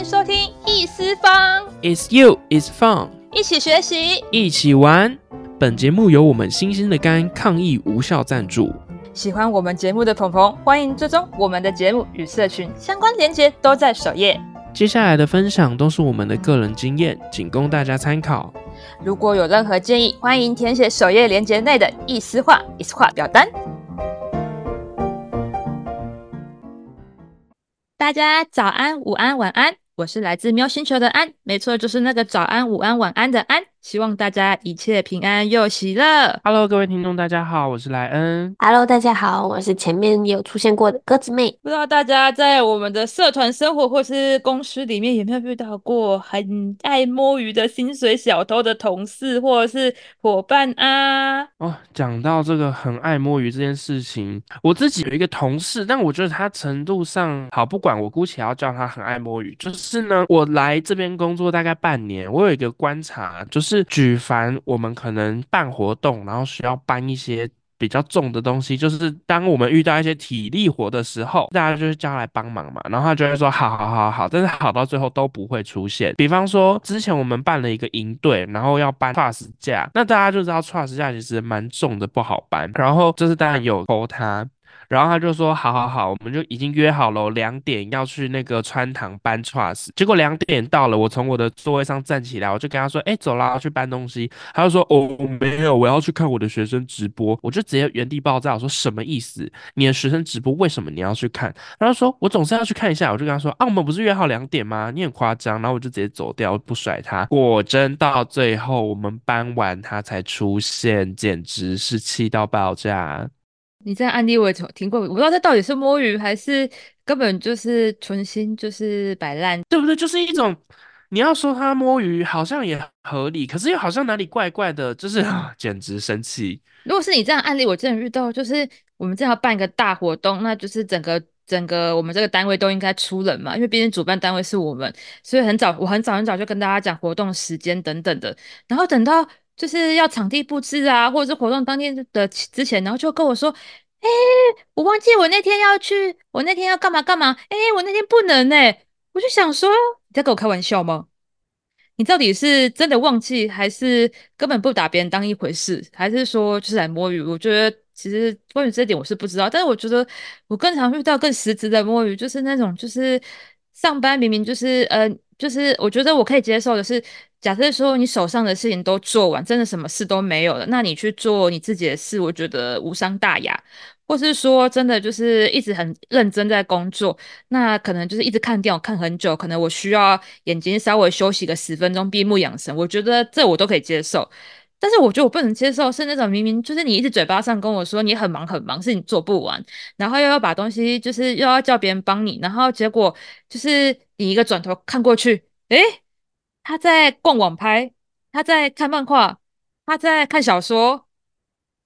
迎收听易思方，It's you, it's fun，一起学习。一起玩。本节目由我们新鲜的肝抗疫无效赞助。喜欢我们节目的朋朋，欢迎追踪我们的节目与社群相关连结都在首页。接下来的分享都是我们的个人经验，仅供大家参考。如果有任何建议，欢迎填写首页连接内的意思化、意思化表单。大家早安、午安、晚安，我是来自喵星球的安，没错，就是那个早安、午安、晚安的安。希望大家一切平安又喜乐。Hello，各位听众，大家好，我是莱恩。Hello，大家好，我是前面也有出现过的鸽子妹。不知道大家在我们的社团生活或是公司里面有没有遇到过很爱摸鱼的薪水小偷的同事或者是伙伴啊？哦，讲到这个很爱摸鱼这件事情，我自己有一个同事，但我觉得他程度上好，不管我姑且要叫他很爱摸鱼。就是呢，我来这边工作大概半年，我有一个观察，就是是举凡我们可能办活动，然后需要搬一些。比较重的东西，就是当我们遇到一些体力活的时候，大家就是叫他来帮忙嘛，然后他就会说好好好好，但是好到最后都不会出现。比方说之前我们办了一个营队，然后要搬 trust 架，那大家就知道 trust 架其实蛮重的，不好搬。然后就是当然有勾他。然后他就说：“好好好，我们就已经约好了，两点要去那个穿堂搬 trust。结果两点到了，我从我的座位上站起来，我就跟他说：‘哎，走啦，去搬东西。’他就说：‘哦，没有，我要去看我的学生直播。’我就直接原地爆炸，我说：‘什么意思？你的学生直播为什么你要去看？’然后说：‘我总是要去看一下。’我就跟他说：‘啊，我们不是约好两点吗？你很夸张。’然后我就直接走掉，不甩他。果真到最后我们搬完他才出现，简直是气到爆炸。”你这样案例我也听过，我不知道这到底是摸鱼还是根本就是存心就是摆烂，对不对？就是一种你要说他摸鱼，好像也合理，可是又好像哪里怪怪的，就是、啊、简直生气。如果是你这样案例，我真的遇到，就是我们正要办一个大活动，那就是整个整个我们这个单位都应该出人嘛，因为毕竟主办单位是我们，所以很早我很早很早就跟大家讲活动时间等等的，然后等到。就是要场地布置啊，或者是活动当天的之前，然后就跟我说：“哎、我忘记我那天要去，我那天要干嘛干嘛？哎、我那天不能哎、”我就想說：“你在跟我開玩笑嗎？你到底是真的忘記，還是根本不把別人當一回事，還是說就是來摸魚？”我覺得其實關於這點我是不知道，但是我覺得我更常遇到更實質的摸魚，就是那種就是上班明明就是呃，就是我覺得我可以接受的是。假設說你手上的事情都做完，真的什麼事都沒有了，那你去做你自己的事，我覺得無傷大雅。或是說真的就是一直很認真在工作，那可能就是一直看電腦看很久，可能我需要眼睛稍微休息個十分鐘，閉目養神，我覺得這我都可以接受。但是我覺得我不能接受是那種明明就是你一直嘴巴上跟我說你很忙很忙，是你做不完，然後又要把東西就是又要叫別人幫你，然後結果就是你一個轉頭看過去，誒。他在逛网拍，他在看漫画，他在看小说，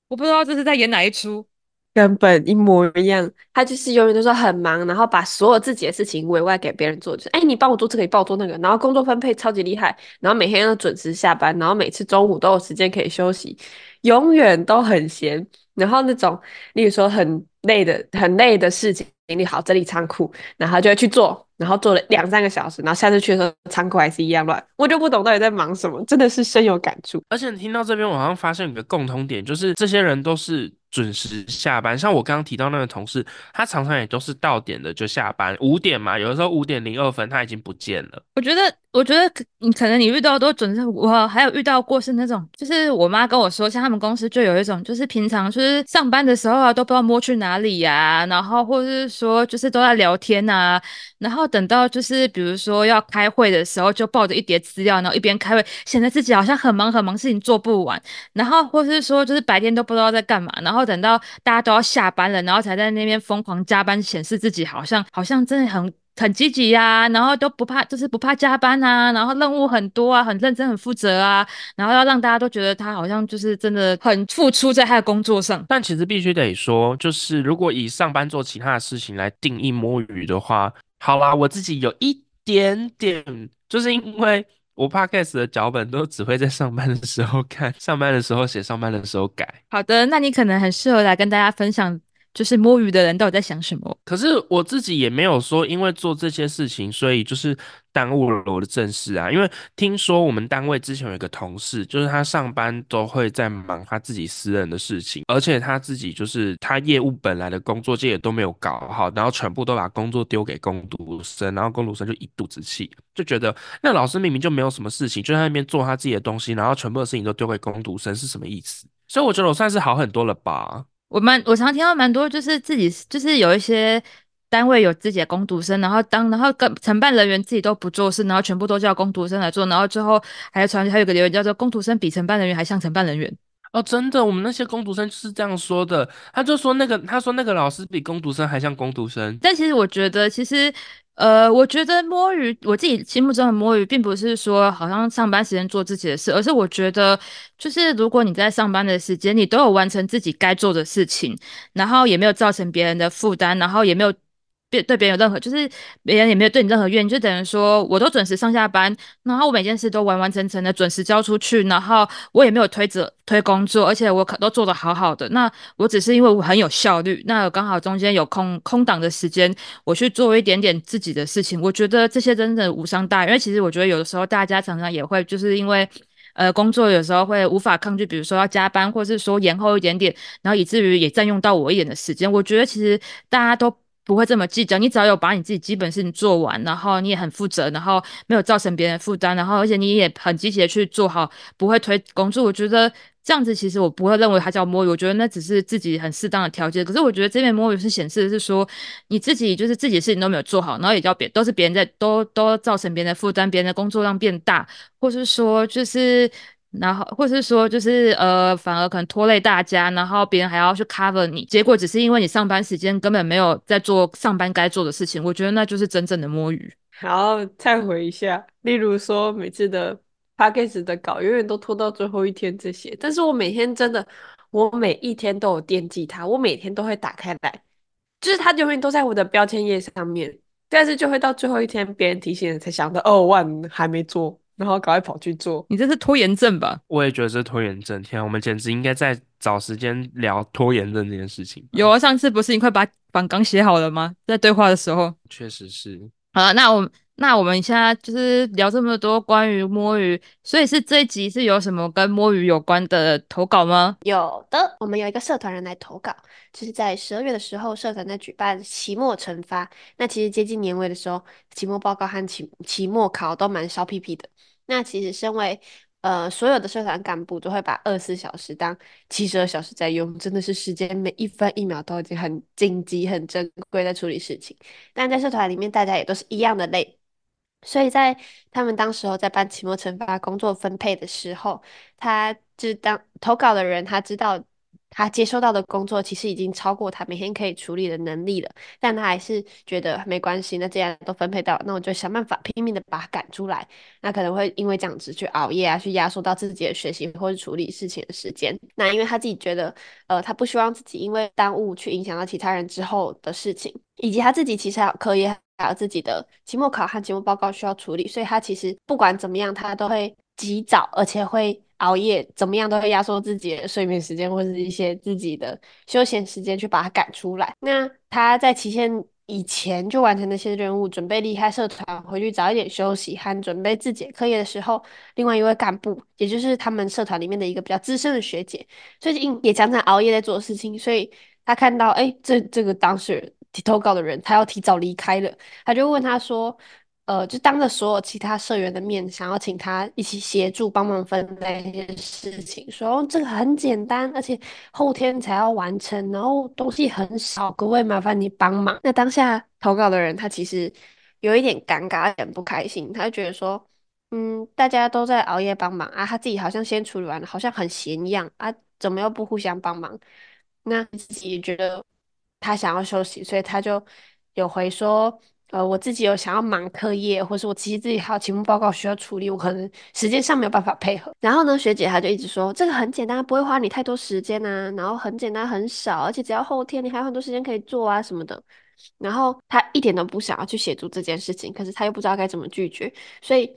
我不知道这是在演哪一出，根本一模一样。他就是永远都說很忙，然后把所有自己的事情委外给别人做，就是哎，你帮我做这个，你帮我做那个，然后工作分配超级厉害，然后每天都准时下班，然后每次中午都有时间可以休息，永远都很闲。然后那种，例如说很累的、很累的事情，你好，整理仓库，然后就会去做。然后做了两三个小时，然后下次去的时候仓库还是一样乱，我就不懂到底在忙什么，真的是深有感触。而且听到这边，我好像发现有个共通点，就是这些人都是准时下班。像我刚刚提到那个同事，他常常也都是到点的就下班，五点嘛，有的时候五点零二分他已经不见了。我觉得，我觉得你可能你遇到都准时，我还有遇到过是那种，就是我妈跟我说，像他们公司就有一种，就是平常就是上班的时候啊，都不知道摸去哪里呀、啊，然后或者是说就是都在聊天呐，然后等到就是比如说要开会的时候，就抱着一叠资料，然后一边开会，显得自己好像很忙很忙，事情做不完，然后或是说就是白天都不知道在干嘛，然后等到大家都要下班了，然后才在那边疯狂加班，显示自己好像好像真的很很积极呀，然后都不怕就是不怕加班啊，然后任务很多啊，很认真很负责啊，然后要让大家都觉得他好像就是真的很付出在他的工作上。但其实必须得说，就是如果以上班做其他的事情来定义摸鱼的话。好啦，我自己有一点点，就是因为我 podcast 的脚本都只会在上班的时候看，上班的时候写，上班的时候改。好的，那你可能很适合来跟大家分享就是摸鱼的人到底在想什么。可是我自己也没有说因为做这些事情，所以就是耽误了我的正事啊。因为听说我们单位之前有一个同事，就是他上班都会在忙他自己私人的事情，而且他自己就是他业务本来的工作界也都没有搞好，然后全部都把工作丢给工读生，然后工读生就一肚子气，就觉得那老师明明就没有什么事情，就在那边做他自己的东西，然后全部的事情都丢给工读生，是什么意思？所以我觉得我算是好很多了吧。我蛮我常听到蛮多，就是自己就是有一些单位有自己的工读生，然后当然后跟承办人员自己都不做事，然后全部都叫工读生来做，然后最后还传还有个留言叫做工读生比承办人员还像承办人员。哦，真的，我们那些工读生就是这样说的。他就说那个他说那个老师比工读生还像工读生。但其实我觉得，其实。呃，我觉得摸鱼，我自己心目中的摸鱼，并不是说好像上班时间做自己的事，而是我觉得，就是如果你在上班的时间，你都有完成自己该做的事情，然后也没有造成别人的负担，然后也没有。别对别人有任何，就是别人也没有对你任何怨，就等于说我都准时上下班，然后我每件事都完完整整的准时交出去，然后我也没有推责推工作，而且我可都做得好好的。那我只是因为我很有效率，那刚好中间有空空档的时间，我去做一点点自己的事情。我觉得这些真的无伤大雅，因为其实我觉得有的时候大家常常也会就是因为呃工作有时候会无法抗拒，比如说要加班，或是说延后一点点，然后以至于也占用到我一点的时间。我觉得其实大家都。不会这么计较，你只要有把你自己基本事情做完，然后你也很负责，然后没有造成别人负担，然后而且你也很积极的去做好，不会推工作。我觉得这样子其实我不会认为它叫摸鱼，我觉得那只是自己很适当的调节。可是我觉得这边摸鱼是显示的是说你自己就是自己事情都没有做好，然后也叫别都是别人在都都造成别人的负担，别人的工作量变大，或是说就是。然后，或是说，就是呃，反而可能拖累大家，然后别人还要去 cover 你，结果只是因为你上班时间根本没有在做上班该做的事情，我觉得那就是真正的摸鱼。然后忏悔一下，例如说每次的 package 的稿永远都拖到最后一天这些，但是我每天真的，我每一天都有惦记它，我每天都会打开来，就是它永远都在我的标签页上面，但是就会到最后一天，别人提醒了才想到，哦，万还没做。然后赶快跑去做，你这是拖延症吧？我也觉得是拖延症。天啊，我们简直应该在找时间聊拖延症这件事情。有啊，上次不是你快把榜纲写好了吗？在对话的时候，确实是。好了，那我那我们现在就是聊这么多关于摸鱼，所以是这一集是有什么跟摸鱼有关的投稿吗？有的，我们有一个社团人来投稿，就是在十二月的时候，社团在举办期末惩罚。那其实接近年尾的时候，期末报告和期期末考都蛮烧屁屁的。那其实，身为呃所有的社团干部，都会把二十四小时当七十二小时在用，真的是时间每一分一秒都已经很紧急、很珍贵在处理事情。但在社团里面，大家也都是一样的累，所以在他们当时候在办期末惩罚工作分配的时候，他就是当投稿的人，他知道。他接收到的工作其实已经超过他每天可以处理的能力了，但他还是觉得没关系。那既然都分配到，那我就想办法拼命的把他赶出来。那可能会因为这样子去熬夜啊，去压缩到自己的学习或者处理事情的时间。那因为他自己觉得，呃，他不希望自己因为耽误去影响到其他人之后的事情，以及他自己其实还可以，还有自己的期末考和期末报告需要处理，所以他其实不管怎么样，他都会及早，而且会。熬夜怎么样都会压缩自己的睡眠时间或者一些自己的休闲时间去把它赶出来。那他在期限以前就完成那些任务，准备离开社团回去早一点休息和准备自己课业的时候，另外一位干部，也就是他们社团里面的一个比较资深的学姐，最近也常常熬夜在做事情，所以他看到哎，这这个当事人投稿的人他要提早离开了，他就问他说。呃，就当着所有其他社员的面，想要请他一起协助帮忙分类一些事情，说哦这个很简单，而且后天才要完成，然后东西很少，各位麻烦你帮忙。那当下投稿的人，他其实有一点尴尬，有点不开心，他就觉得说，嗯，大家都在熬夜帮忙啊，他自己好像先处理完了，好像很闲一样啊，怎么又不互相帮忙？那自己也觉得他想要休息，所以他就有回说。呃，我自己有想要忙课业，或是我其实自己还有期末报告需要处理，我可能时间上没有办法配合。然后呢，学姐她就一直说这个很简单，不会花你太多时间啊，然后很简单很少，而且只要后天你还有很多时间可以做啊什么的。然后她一点都不想要去协助这件事情，可是她又不知道该怎么拒绝，所以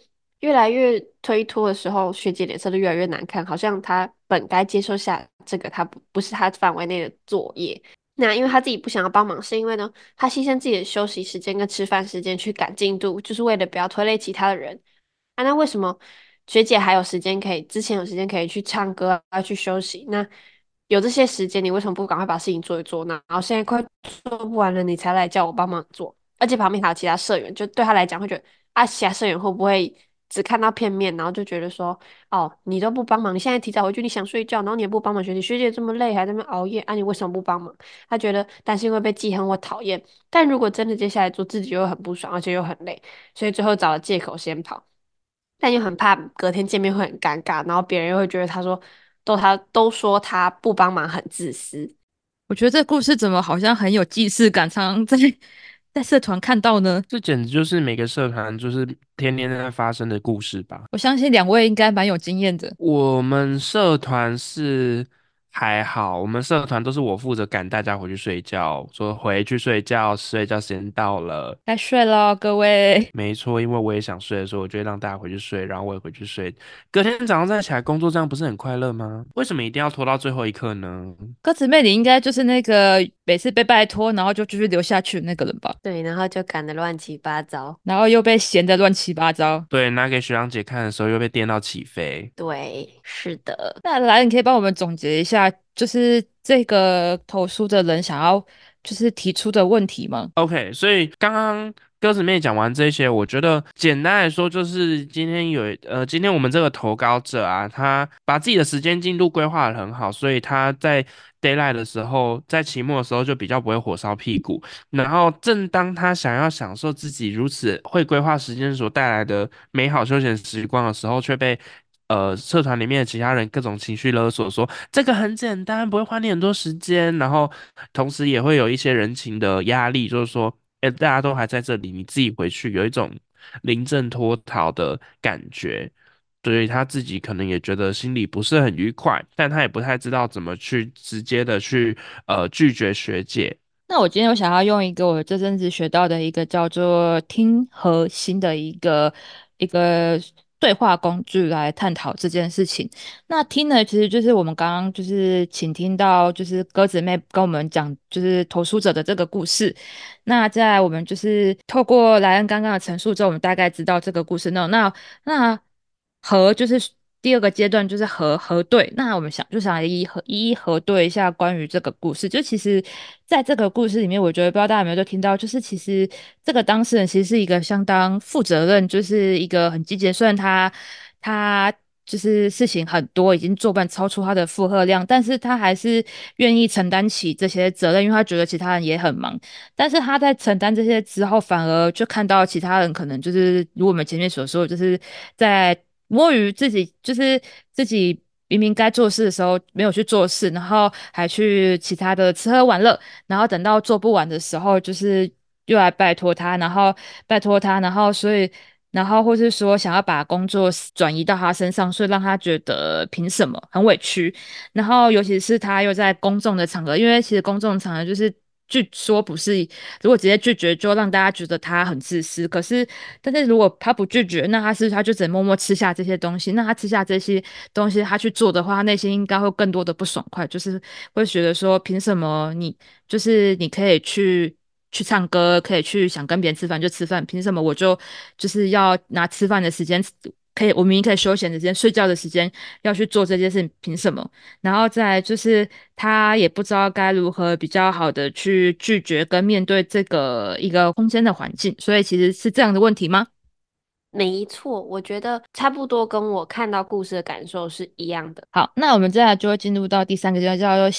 越来越推脱的时候，学姐脸色就越来越难看，好像她本该接受下这个她不不是她范围内的作业。那因为他自己不想要帮忙，是因为呢，他牺牲自己的休息时间跟吃饭时间去赶进度，就是为了不要拖累其他的人。啊，那为什么学姐还有时间可以，之前有时间可以去唱歌啊，去休息？那有这些时间，你为什么不赶快把事情做一做呢？然后现在快做不完了，你才来叫我帮忙做，而且旁边还有其他社员，就对他来讲会觉得啊，其他社员会不会只看到片面，然后就觉得说，哦，你都不帮忙，你现在提早回去，你想睡觉，然后你也不帮忙学姐，学姐这么累还在那边熬夜，啊，你为什么不帮忙？他觉得担心会被记恨或讨厌，但如果真的接下来做，自己又很不爽，而且又很累，所以最后找了借口先跑，但又很怕隔天见面会很尴尬，然后别人又会觉得他说。都他都说他不帮忙很自私，我觉得这故事怎么好像很有既视感，常常在在社团看到呢？这简直就是每个社团就是天天在发生的故事吧？我相信两位应该蛮有经验的。我们社团是。还好，我们社团都是我负责赶大家回去睡觉，说回去睡觉，睡觉时间到了，该睡了，各位。没错，因为我也想睡所以，我就会让大家回去睡，然后我也回去睡。隔天早上再起来工作，这样不是很快乐吗？为什么一定要拖到最后一刻呢？鸽子妹，你应该就是那个每次被拜托，然后就继续留下去的那个人吧？对，然后就赶得乱七八糟，然后又被闲得乱七八糟。对，拿给学长姐看的时候又被电到起飞。对，是的。那来，你可以帮我们总结一下。就是这个投诉的人想要就是提出的问题吗？OK，所以刚刚鸽子妹讲完这些，我觉得简单来说就是今天有呃，今天我们这个投稿者啊，他把自己的时间进度规划的很好，所以他在 d a y l i g h t 的时候，在期末的时候就比较不会火烧屁股。然后正当他想要享受自己如此会规划时间所带来的美好休闲时光的时候，却被。呃，社团里面的其他人各种情绪勒索，说这个很简单，不会花你很多时间，然后同时也会有一些人情的压力，就是说，哎，大家都还在这里，你自己回去，有一种临阵脱逃的感觉，所以他自己可能也觉得心里不是很愉快，但他也不太知道怎么去直接的去呃拒绝学姐。那我今天我想要用一个我这阵子学到的一个叫做听和心的一个一个。对话工具来探讨这件事情。那听呢，其实就是我们刚刚就是请听到，就是鸽子妹跟我们讲，就是投诉者的这个故事。那在我们就是透过莱恩刚刚的陈述之后，我们大概知道这个故事。那那那和就是。第二个阶段就是核核对，那我们想就想一一核一一核对一下关于这个故事。就其实在这个故事里面，我觉得不知道大家有没有都听到，就是其实这个当事人其实是一个相当负责任，就是一个很积极。虽然他他就是事情很多，已经做半超出他的负荷量，但是他还是愿意承担起这些责任，因为他觉得其他人也很忙。但是他在承担这些之后，反而就看到其他人可能就是如我们前面所说，就是在。摸鱼自己就是自己明明该做事的时候没有去做事，然后还去其他的吃喝玩乐，然后等到做不完的时候，就是又来拜托他，然后拜托他，然后所以然后或是说想要把工作转移到他身上，所以让他觉得凭什么很委屈，然后尤其是他又在公众的场合，因为其实公众场合就是。拒说不是，如果直接拒绝，就让大家觉得他很自私。可是，但是如果他不拒绝，那他是他就只能默默吃下这些东西。那他吃下这些东西，他去做的话，他内心应该会更多的不爽快，就是会觉得说，凭什么你就是你可以去去唱歌，可以去想跟别人吃饭就吃饭，凭什么我就就是要拿吃饭的时间？可以，我明明可以休闲的时间、睡觉的时间要去做这件事，凭什么？然后再就是他也不知道该如何比较好的去拒绝跟面对这个一个空间的环境，所以其实是这样的问题吗？没错，我觉得差不多跟我看到故事的感受是一样的。好，那我们接下来就会进入到第三个阶段，叫做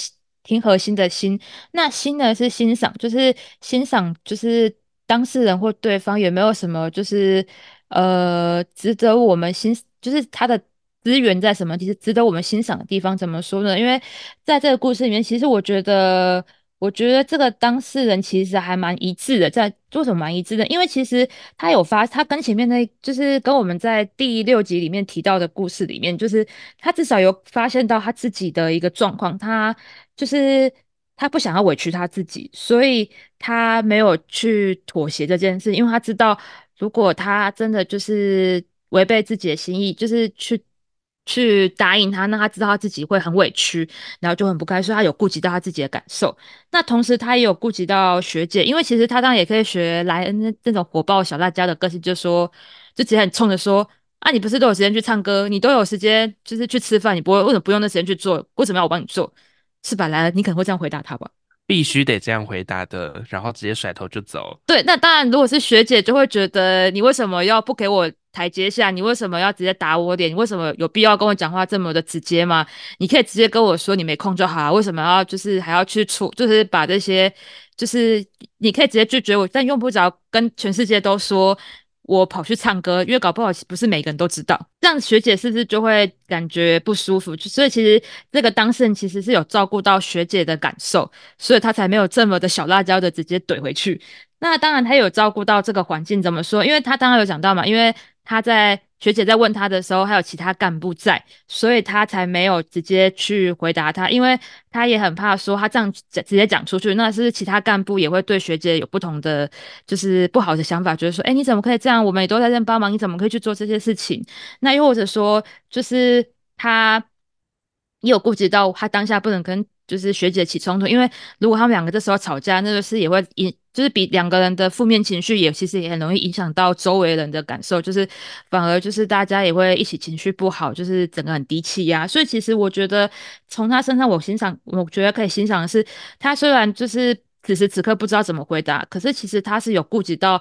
听核心的心。那心呢是欣赏，就是欣赏，就是当事人或对方有没有什么就是。呃，值得我们欣，就是他的资源在什么？其实值得我们欣赏的地方，怎么说呢？因为在这个故事里面，其实我觉得，我觉得这个当事人其实还蛮一致的，在做什么蛮一致的。因为其实他有发，他跟前面那，就是跟我们在第六集里面提到的故事里面，就是他至少有发现到他自己的一个状况，他就是他不想要委屈他自己，所以他没有去妥协这件事，因为他知道。如果他真的就是违背自己的心意，就是去去答应他，那他知道他自己会很委屈，然后就很不开心，他有顾及到他自己的感受。那同时他也有顾及到学姐，因为其实他当然也可以学莱恩那那种火爆小辣椒的个性，就说就直接很冲着说。啊，你不是都有时间去唱歌，你都有时间就是去吃饭，你不会为什么不用那时间去做？为什么要我帮你做？是吧？来了，你可能会这样回答他吧？必须得这样回答的，然后直接甩头就走。对，那当然，如果是学姐，就会觉得你为什么要不给我台阶下？你为什么要直接打我脸？你为什么有必要跟我讲话这么的直接吗？你可以直接跟我说你没空就好，为什么要就是还要去处，就是把这些，就是你可以直接拒绝我，但用不着跟全世界都说。我跑去唱歌，因为搞不好不是每个人都知道，这样学姐是不是就会感觉不舒服？所以其实这个当事人其实是有照顾到学姐的感受，所以他才没有这么的小辣椒的直接怼回去。那当然他有照顾到这个环境，怎么说？因为他刚刚有讲到嘛，因为他在。学姐在问他的时候，还有其他干部在，所以他才没有直接去回答他，因为他也很怕说他这样直接讲出去，那是其他干部也会对学姐有不同的就是不好的想法，觉得说，哎，你怎么可以这样？我们也都在这帮忙，你怎么可以去做这些事情？那又或者说，就是他也有顾及到他当下不能跟。就是学姐起冲突，因为如果他们两个这时候吵架，那个是也会影，就是比两个人的负面情绪也其实也很容易影响到周围人的感受，就是反而就是大家也会一起情绪不好，就是整个很低气压。所以其实我觉得从他身上我欣赏，我觉得可以欣赏的是，他虽然就是此时此刻不知道怎么回答，可是其实他是有顾及到。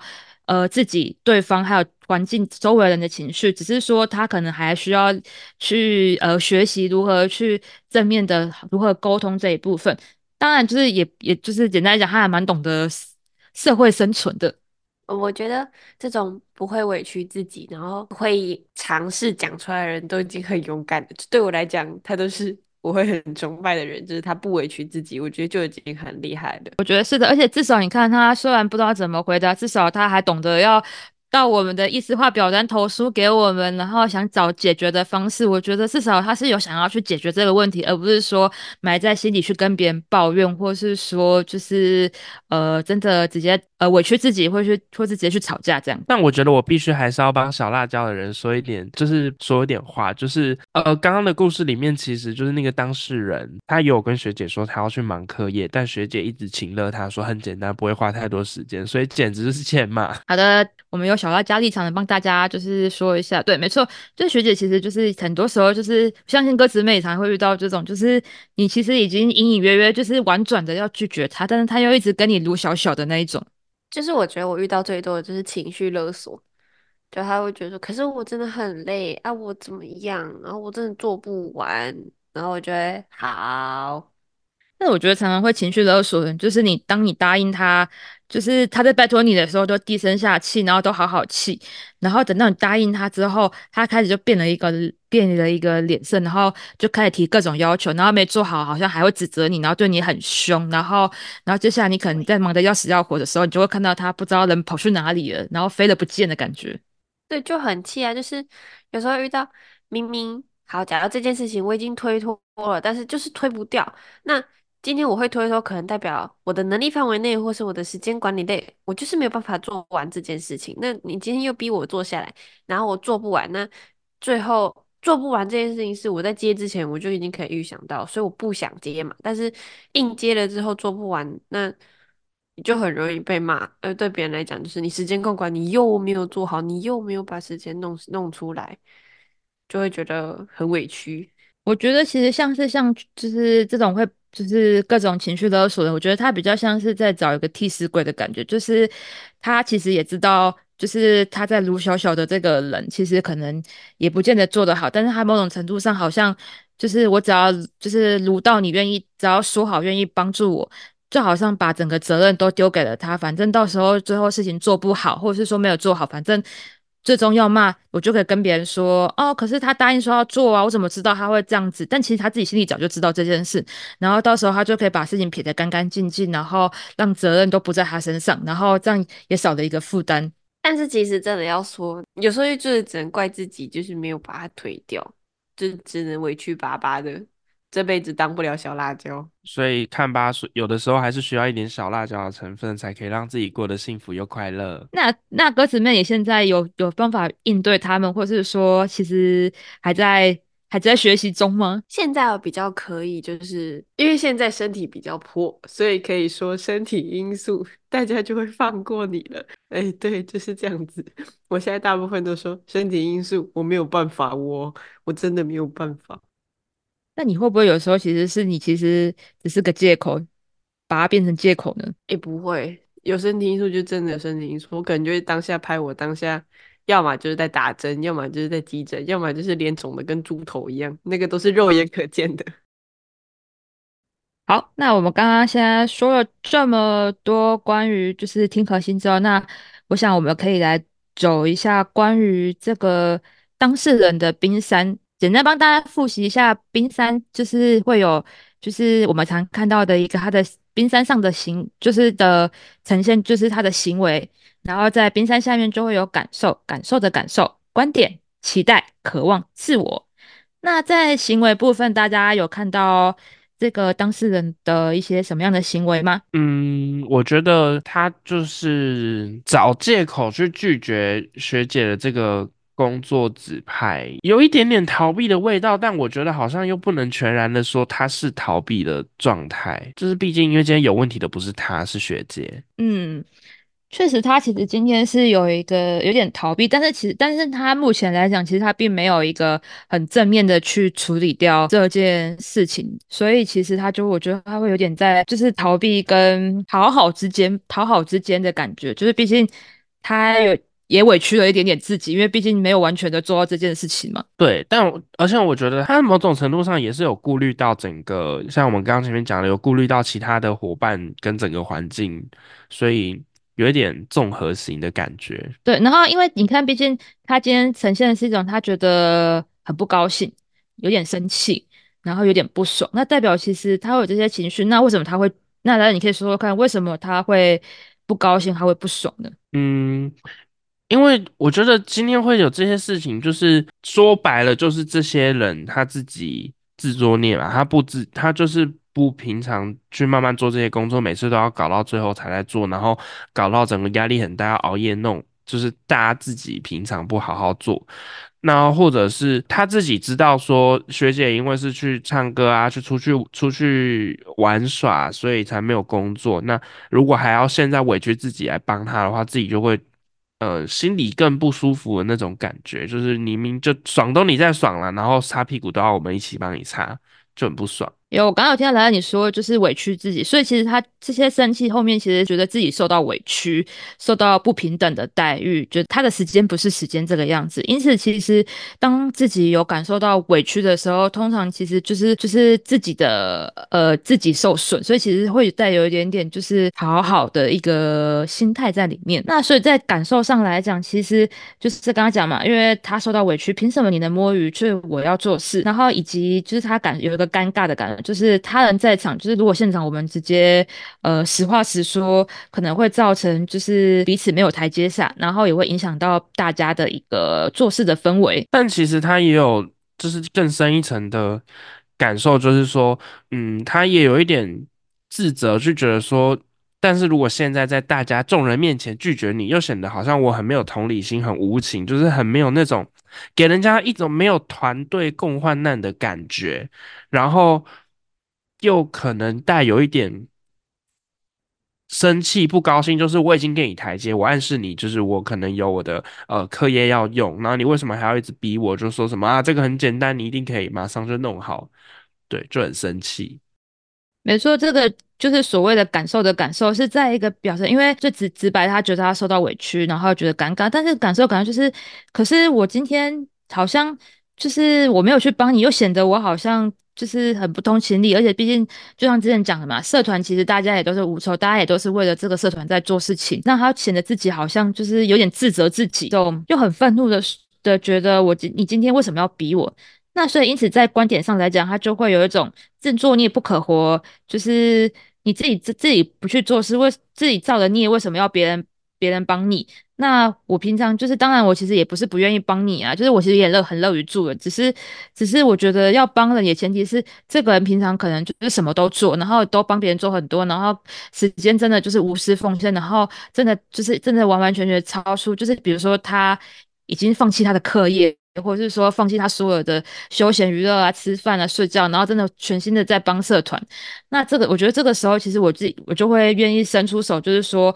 呃，自己、对方还有环境周围人的情绪，只是说他可能还需要去呃学习如何去正面的如何沟通这一部分。当然，就是也也就是简单来讲，他还蛮懂得社会生存的。我觉得这种不会委屈自己，然后会尝试讲出来的人都已经很勇敢了。对我来讲，他都是。我会很崇拜的人，就是他不委屈自己，我觉得就已经很厉害了。我觉得是的，而且至少你看他虽然不知道怎么回答，至少他还懂得要。到我们的意思化表单投诉给我们，然后想找解决的方式。我觉得至少他是有想要去解决这个问题，而不是说埋在心里去跟别人抱怨，或是说就是呃真的直接呃委屈自己，或是或是直接去吵架这样。但我觉得我必须还是要帮小辣椒的人说一点，就是说一点话，就是呃刚刚的故事里面，其实就是那个当事人他有跟学姐说他要去忙课业，但学姐一直请了他说很简单，不会花太多时间，所以简直就是欠骂。好的，我们有。小到家立场的帮大家就是说一下，对，没错，就学姐其实就是很多时候就是相信歌词妹常会遇到这种，就是你其实已经隐隐约约就是婉转的要拒绝他，但是他又一直跟你撸小小的那一种。就是我觉得我遇到最多的就是情绪勒索，就他会觉得说，可是我真的很累啊，我怎么样，然后我真的做不完，然后我觉得好。那我觉得常常会情绪勒索人，就是你当你答应他，就是他在拜托你的时候都低声下气，然后都好好气，然后等到你答应他之后，他开始就变了一个变了一个脸色，然后就开始提各种要求，然后没做好，好像还会指责你，然后对你很凶，然后然后接下来你可能在忙得要死要活的时候，你就会看到他不知道人跑去哪里了，然后飞了不见的感觉。对，就很气啊！就是有时候遇到明明好，假如这件事情我已经推脱了，但是就是推不掉，那。今天我会推脱，可能代表我的能力范围内，或是我的时间管理内，我就是没有办法做完这件事情。那你今天又逼我做下来，然后我做不完，那最后做不完这件事情是我在接之前我就已经可以预想到，所以我不想接嘛。但是硬接了之后做不完，那你就很容易被骂。呃，对别人来讲，就是你时间控管你又没有做好，你又没有把时间弄弄出来，就会觉得很委屈。我觉得其实像是像就是这种会。就是各种情绪勒索的，我觉得他比较像是在找一个替死鬼的感觉。就是他其实也知道，就是他在卢小小的这个人，其实可能也不见得做得好，但是他某种程度上好像就是我只要就是卢到你愿意，只要说好愿意帮助我，就好像把整个责任都丢给了他。反正到时候最后事情做不好，或者是说没有做好，反正。最终要骂我就可以跟别人说哦，可是他答应说要做啊，我怎么知道他会这样子？但其实他自己心里早就知道这件事，然后到时候他就可以把事情撇得干干净净，然后让责任都不在他身上，然后这样也少了一个负担。但是其实真的要说，有时候就是只能怪自己，就是没有把他推掉，就只能委屈巴巴的。这辈子当不了小辣椒，所以看吧，有的时候还是需要一点小辣椒的成分，才可以让自己过得幸福又快乐。那那歌词妹，你现在有有办法应对他们，或是说其实还在还在学习中吗？现在我比较可以，就是因为现在身体比较破，所以可以说身体因素，大家就会放过你了。哎，对，就是这样子。我现在大部分都说身体因素，我没有办法，我我真的没有办法。那你会不会有时候其实是你其实只是个借口，把它变成借口呢？也不会，有身体因素就真的有身体因素。我可能就会当下拍我当下，要么就是在打针，要么就是在急诊，要么就是脸肿的跟猪头一样，那个都是肉眼可见的。好，那我们刚刚现在说了这么多关于就是听核心之后，那我想我们可以来走一下关于这个当事人的冰山，简单帮大家复习一下冰山，就是会有就是我们常看到的一个他的冰山上的行，就是的呈现，就是他的行为，然后在冰山下面就会有感受，感受的感受、观点、期待、渴望、自我。那在行为部分，大家有看到？这个当事人的一些什么样的行为吗？嗯，我觉得他就是找借口去拒绝学姐的这个工作指派，有一点点逃避的味道，但我觉得好像又不能全然的说他是逃避的状态，就是毕竟因为今天有问题的不是他，是学姐。嗯。确实，他其实今天是有一个有点逃避，但是其实，但是他目前来讲，其实他并没有一个很正面的去处理掉这件事情，所以其实他就我觉得他会有点在就是逃避跟讨好之间讨好之间的感觉，就是毕竟他有也委屈了一点点自己，因为毕竟没有完全的做到这件事情嘛。对，但而且我觉得他某种程度上也是有顾虑到整个，像我们刚刚前面讲的，有顾虑到其他的伙伴跟整个环境，所以。有一点综合型的感觉，对。然后，因为你看，毕竟他今天呈现的是一种他觉得很不高兴，有点生气，然后有点不爽。那代表其实他会有这些情绪。那为什么他会？那来，你可以说说看，为什么他会不高兴，他会不爽呢？嗯，因为我觉得今天会有这些事情，就是说白了，就是这些人他自己自作孽嘛，他不自，他就是。不平常去慢慢做这些工作，每次都要搞到最后才来做，然后搞到整个压力很大，要熬夜弄，就是大家自己平常不好好做，那或者是他自己知道说学姐因为是去唱歌啊，去出去出去玩耍，所以才没有工作。那如果还要现在委屈自己来帮他的话，自己就会呃心里更不舒服的那种感觉，就是明明就爽都你在爽了，然后擦屁股都要我们一起帮你擦，就很不爽。有，我刚刚有听到兰兰你说，就是委屈自己，所以其实他这些生气后面，其实觉得自己受到委屈，受到不平等的待遇，觉得他的时间不是时间这个样子。因此，其实当自己有感受到委屈的时候，通常其实就是就是自己的呃自己受损，所以其实会带有一点点就是讨好的一个心态在里面。那所以在感受上来讲，其实就是刚刚讲嘛，因为他受到委屈，凭什么你能摸鱼，却我要做事？然后以及就是他感有一个尴尬的感。就是他人在场，就是如果现场我们直接呃实话实说，可能会造成就是彼此没有台阶下，然后也会影响到大家的一个做事的氛围。但其实他也有就是更深一层的感受，就是说，嗯，他也有一点自责，就觉得说，但是如果现在在大家众人面前拒绝你，又显得好像我很没有同理心，很无情，就是很没有那种给人家一种没有团队共患难的感觉，然后。又可能带有一点生气、不高兴，就是我已经给你台阶，我暗示你，就是我可能有我的呃课业要用，然后你为什么还要一直逼我？就说什么啊，这个很简单，你一定可以马上就弄好，对，就很生气。没错，这个就是所谓的感受的感受，是在一个表示，因为最直直白，他觉得他受到委屈，然后觉得尴尬，但是感受感受就是，可是我今天好像就是我没有去帮你，又显得我好像。就是很不通情理，而且毕竟就像之前讲的嘛，社团其实大家也都是无仇，大家也都是为了这个社团在做事情。那他显得自己好像就是有点自责自己，就又很愤怒的的觉得我今你今天为什么要逼我？那所以因此在观点上来讲，他就会有一种自作孽不可活，就是你自己自自己不去做事，为自己造的孽，为什么要别人别人帮你？那我平常就是，当然我其实也不是不愿意帮你啊，就是我其实也乐很乐于助人，只是只是我觉得要帮人，也前提是这个人平常可能就是什么都做，然后都帮别人做很多，然后时间真的就是无私奉献，然后真的就是真的完完全全超出，就是比如说他已经放弃他的课业，或者是说放弃他所有的休闲娱乐啊、吃饭啊、睡觉，然后真的全心的在帮社团。那这个我觉得这个时候，其实我自己我就会愿意伸出手，就是说，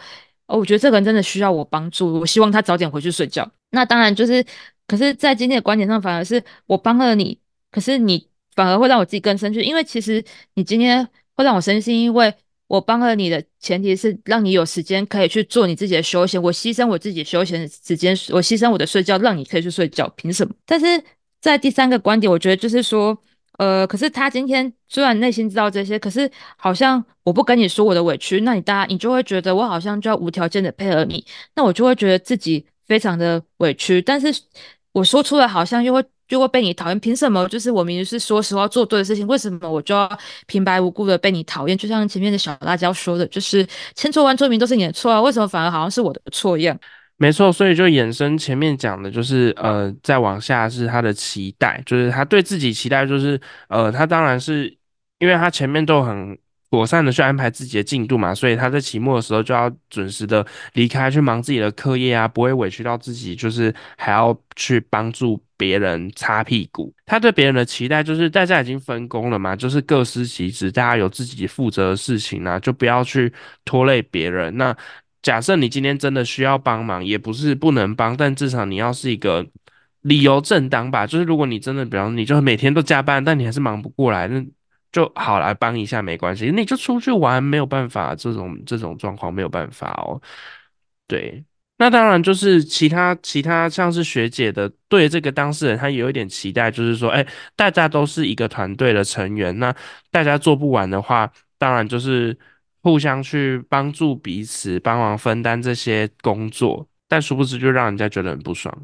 哦，我觉得这个人真的需要我帮助，我希望他早点回去睡觉。那当然就是，可是，在今天的观点上，反而是我帮了你，可是你反而会让我自己更生气，因为其实你今天会让我生气，因为。我帮了你的前提是让你有时间可以去做你自己的休闲，我牺牲我自己休闲时间，我牺牲我的睡觉，让你可以去睡觉，凭什么？但是在第三个观点，我觉得就是说，呃，可是他今天虽然内心知道这些，可是好像我不跟你说我的委屈，那你大家你就会觉得我好像就要无条件的配合你，那我就会觉得自己非常的委屈，但是我说出来好像又会。又会被你讨厌，凭什么？就是我明明是说实话做对的事情，为什么我就要平白无故的被你讨厌？就像前面的小辣椒说的，就是千错万错明都是你的错啊，为什么反而好像是我的错一样？没错，所以就衍生前面讲的，就是呃，再往下是他的期待，就是他对自己期待，就是呃，他当然是因为他前面都很。妥善的去安排自己的进度嘛，所以他在期末的时候就要准时的离开，去忙自己的课业啊，不会委屈到自己，就是还要去帮助别人擦屁股。他对别人的期待就是大家已经分工了嘛，就是各司其职，大家有自己负责的事情啊，就不要去拖累别人。那假设你今天真的需要帮忙，也不是不能帮，但至少你要是一个理由正当吧。就是如果你真的，比方你就每天都加班，但你还是忙不过来，那。就好来帮一下没关系，你就出去玩没有办法，这种这种状况没有办法哦。对，那当然就是其他其他像是学姐的对这个当事人，他有一点期待，就是说，哎，大家都是一个团队的成员，那大家做不完的话，当然就是互相去帮助彼此，帮忙分担这些工作，但殊不知就让人家觉得很不爽。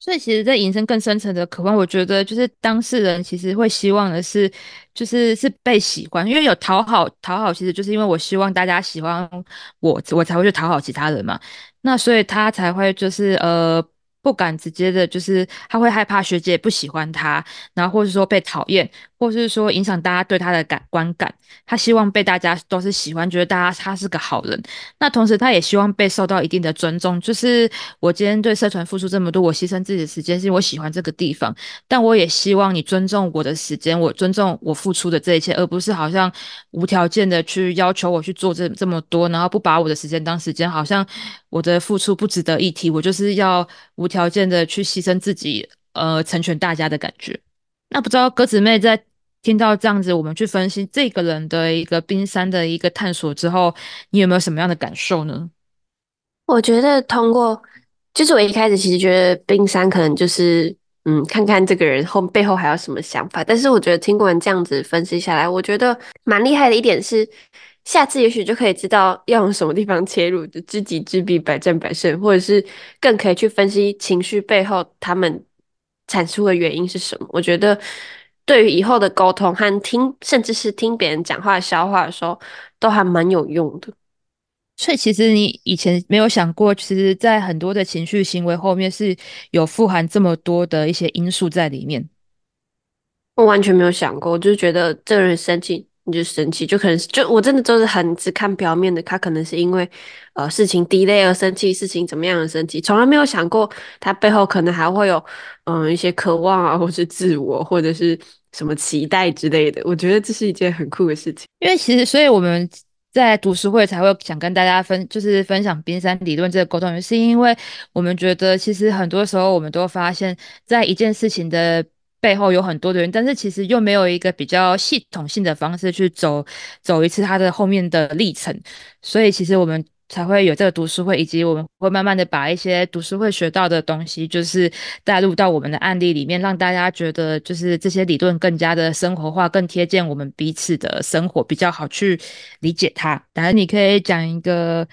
所以，其实，在引申更深层的渴望，我觉得就是当事人其实会希望的是，就是是被喜欢，因为有讨好，讨好其实就是因为我希望大家喜欢我，我才会去讨好其他人嘛。那所以他才会就是呃。不敢直接的，就是他会害怕学姐不喜欢他，然后或者说被讨厌，或是说影响大家对他的感观感。他希望被大家都是喜欢，觉得大家他是个好人。那同时，他也希望被受到一定的尊重。就是我今天对社团付出这么多，我牺牲自己的时间，是因为我喜欢这个地方。但我也希望你尊重我的时间，我尊重我付出的这一切，而不是好像无条件的去要求我去做这这么多，然后不把我的时间当时间，好像我的付出不值得一提。我就是要无。条件的去牺牲自己，呃，成全大家的感觉。那不知道鸽子妹在听到这样子，我们去分析这个人的一个冰山的一个探索之后，你有没有什么样的感受呢？我觉得通过，就是我一开始其实觉得冰山可能就是，嗯，看看这个人后背后还有什么想法。但是我觉得听过人这样子分析下来，我觉得蛮厉害的一点是。下次也许就可以知道要用什么地方切入，就知己知彼，百战百胜，或者是更可以去分析情绪背后他们产出的原因是什么。我觉得对于以后的沟通和听，甚至是听别人讲话、消化的时候，都还蛮有用的。所以其实你以前没有想过，其实，在很多的情绪行为后面是有富含这么多的一些因素在里面。我完全没有想过，我就觉得这个人生气。你就生气，就可能是就我真的就是很只看表面的，他可能是因为呃事情 delay 而生气，事情怎么样而生气，从来没有想过他背后可能还会有嗯一些渴望啊，或是自我，或者是什么期待之类的。我觉得这是一件很酷的事情，因为其实所以我们在读书会才会想跟大家分，就是分享冰山理论这个沟通，是因为我们觉得其实很多时候我们都发现，在一件事情的。背后有很多的人，但是其实又没有一个比较系统性的方式去走走一次他的后面的历程，所以其实我们才会有这个读书会，以及我们会慢慢的把一些读书会学到的东西，就是带入到我们的案例里面，让大家觉得就是这些理论更加的生活化，更贴近我们彼此的生活，比较好去理解它。当然，你可以讲一个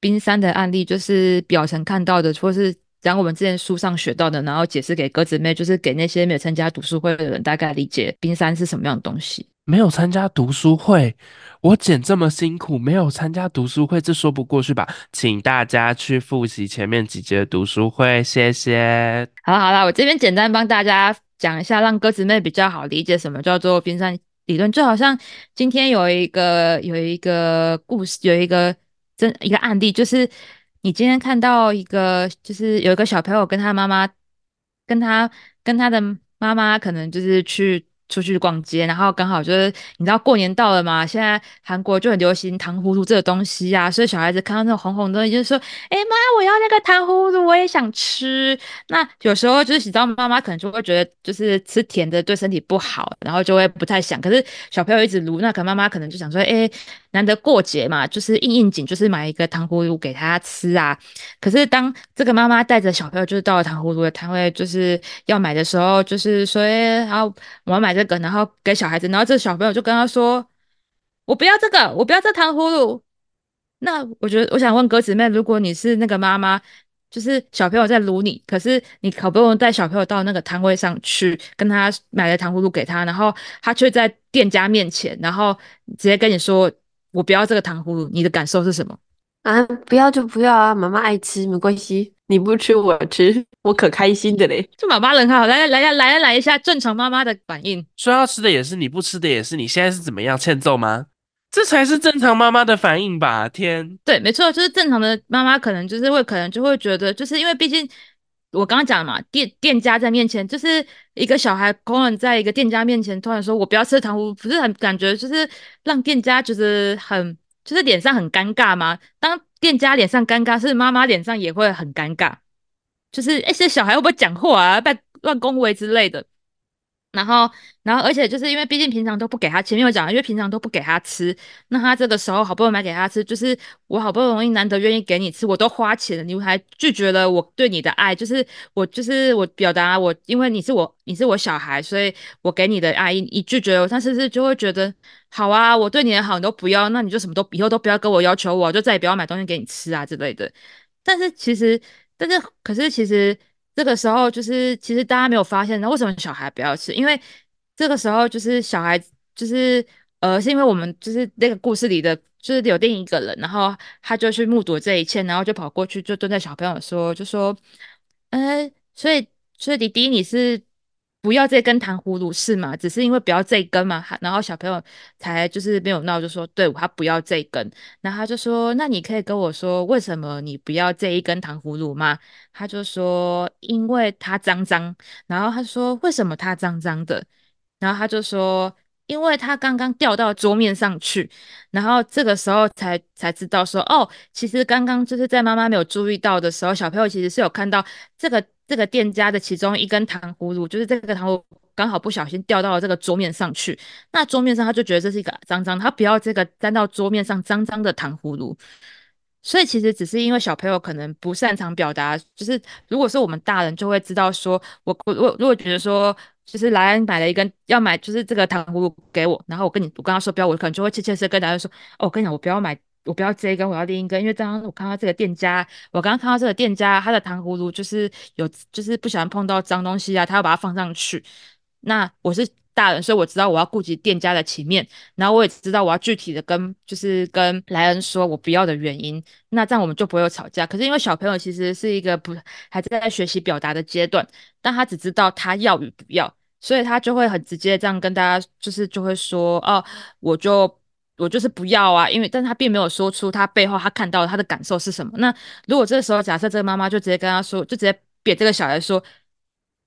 冰山的案例，就是表层看到的，或是。讲我们之前书上学到的，然后解释给鸽子妹，就是给那些没有参加读书会的人大概理解冰山是什么样的东西。没有参加读书会，我剪这么辛苦，没有参加读书会，这说不过去吧？请大家去复习前面几节读书会，谢谢。好了好了，我这边简单帮大家讲一下，让鸽子妹比较好理解什么叫做冰山理论。就好像今天有一个有一个故事，有一个真一个案例，就是。你今天看到一个，就是有一个小朋友跟他妈妈跟他跟他的妈妈可能就是去。出去逛街，然后刚好就是你知道过年到了嘛，现在韩国就很流行糖葫芦这个东西啊，所以小孩子看到那种红红的东西，就是说，哎妈，我要那个糖葫芦，我也想吃。那有时候就是你知道妈妈可能就会觉得就是吃甜的对身体不好，然后就会不太想。可是小朋友一直撸，那可能妈妈可能就想说，哎，难得过节嘛，就是应应景，就是买一个糖葫芦给他吃啊。可是当这个妈妈带着小朋友就是到了糖葫芦的摊位，就是要买的时候，就是说，哎，然后我要买。这个，然后给小孩子，然后这小朋友就跟他说：“我不要这个，我不要这糖葫芦。”那我觉得，我想问鸽子妹，如果你是那个妈妈，就是小朋友在撸你，可是你好不容易带小朋友到那个摊位上去，跟他买了糖葫芦给他，然后他却在店家面前，然后直接跟你说：“我不要这个糖葫芦。”你的感受是什么？啊，不要就不要啊，妈妈爱吃没关系，你不吃我吃，我可开心的嘞。这妈妈人好，来来来来来一下正常妈妈的反应。说要吃的也是你，不吃的也是你，现在是怎么样欠揍吗？这才是正常妈妈的反应吧？天，对，没错，就是正常的妈妈可能就是会可能就会觉得，就是因为毕竟我刚刚讲了嘛，店店家在面前，就是一个小孩可能在一个店家面前突然说我不要吃糖葫芦，不是很感觉就是让店家就是很。就是脸上很尴尬吗？当店家脸上尴尬，是妈妈脸上也会很尴尬。就是哎，这小孩会不会讲话啊？被乱恭维之类的。然后，然后，而且就是因为毕竟平常都不给他，前面有讲，因为平常都不给他吃，那他这个时候好不容易买给他吃，就是我好不容易难得愿意给你吃，我都花钱了，你还拒绝了我对你的爱，就是我就是我表达我，因为你是我你是我小孩，所以我给你的爱你拒绝我，他是不是就会觉得好啊？我对你的好你都不要，那你就什么都以后都不要跟我要求，我就再也不要买东西给你吃啊之类的。但是其实，但是可是其实。这个时候就是，其实大家没有发现，那为什么小孩不要吃？因为这个时候就是小孩，就是呃，是因为我们就是那个故事里的，就是有另一个人，然后他就去目睹这一切，然后就跑过去，就蹲在小朋友说，就说，呃，所以，所以迪迪你是。不要这根糖葫芦是吗？只是因为不要这根嘛，然后小朋友才就是没有闹，就说对他不要这根，然后他就说那你可以跟我说为什么你不要这一根糖葫芦吗？他就说因为它脏脏，然后他说为什么它脏脏的？然后他就说因为它刚刚掉到桌面上去，然后这个时候才才知道说哦，其实刚刚就是在妈妈没有注意到的时候，小朋友其实是有看到这个。这个店家的其中一根糖葫芦，就是这个糖葫芦刚好不小心掉到了这个桌面上去。那桌面上他就觉得这是一个脏脏，他不要这个沾到桌面上脏脏的糖葫芦。所以其实只是因为小朋友可能不擅长表达，就是如果是我们大人就会知道说，我我我如果觉得说，就是莱恩买了一根要买，就是这个糖葫芦给我，然后我跟你我跟他说不要，我可能就会切切实跟大家说，哦，我跟你讲，我不要买。我不要这一根，我要另一根，因为刚刚我看到这个店家，我刚刚看到这个店家，他的糖葫芦就是有，就是不喜欢碰到脏东西啊，他要把它放上去。那我是大人，所以我知道我要顾及店家的情面，然后我也知道我要具体的跟，就是跟莱恩说我不要的原因。那这样我们就不会有吵架。可是因为小朋友其实是一个不还在学习表达的阶段，但他只知道他要与不要，所以他就会很直接这样跟大家，就是就会说哦，我就。我就是不要啊，因为但他并没有说出他背后他看到他的感受是什么。那如果这个时候假设这个妈妈就直接跟他说，就直接扁这个小孩说，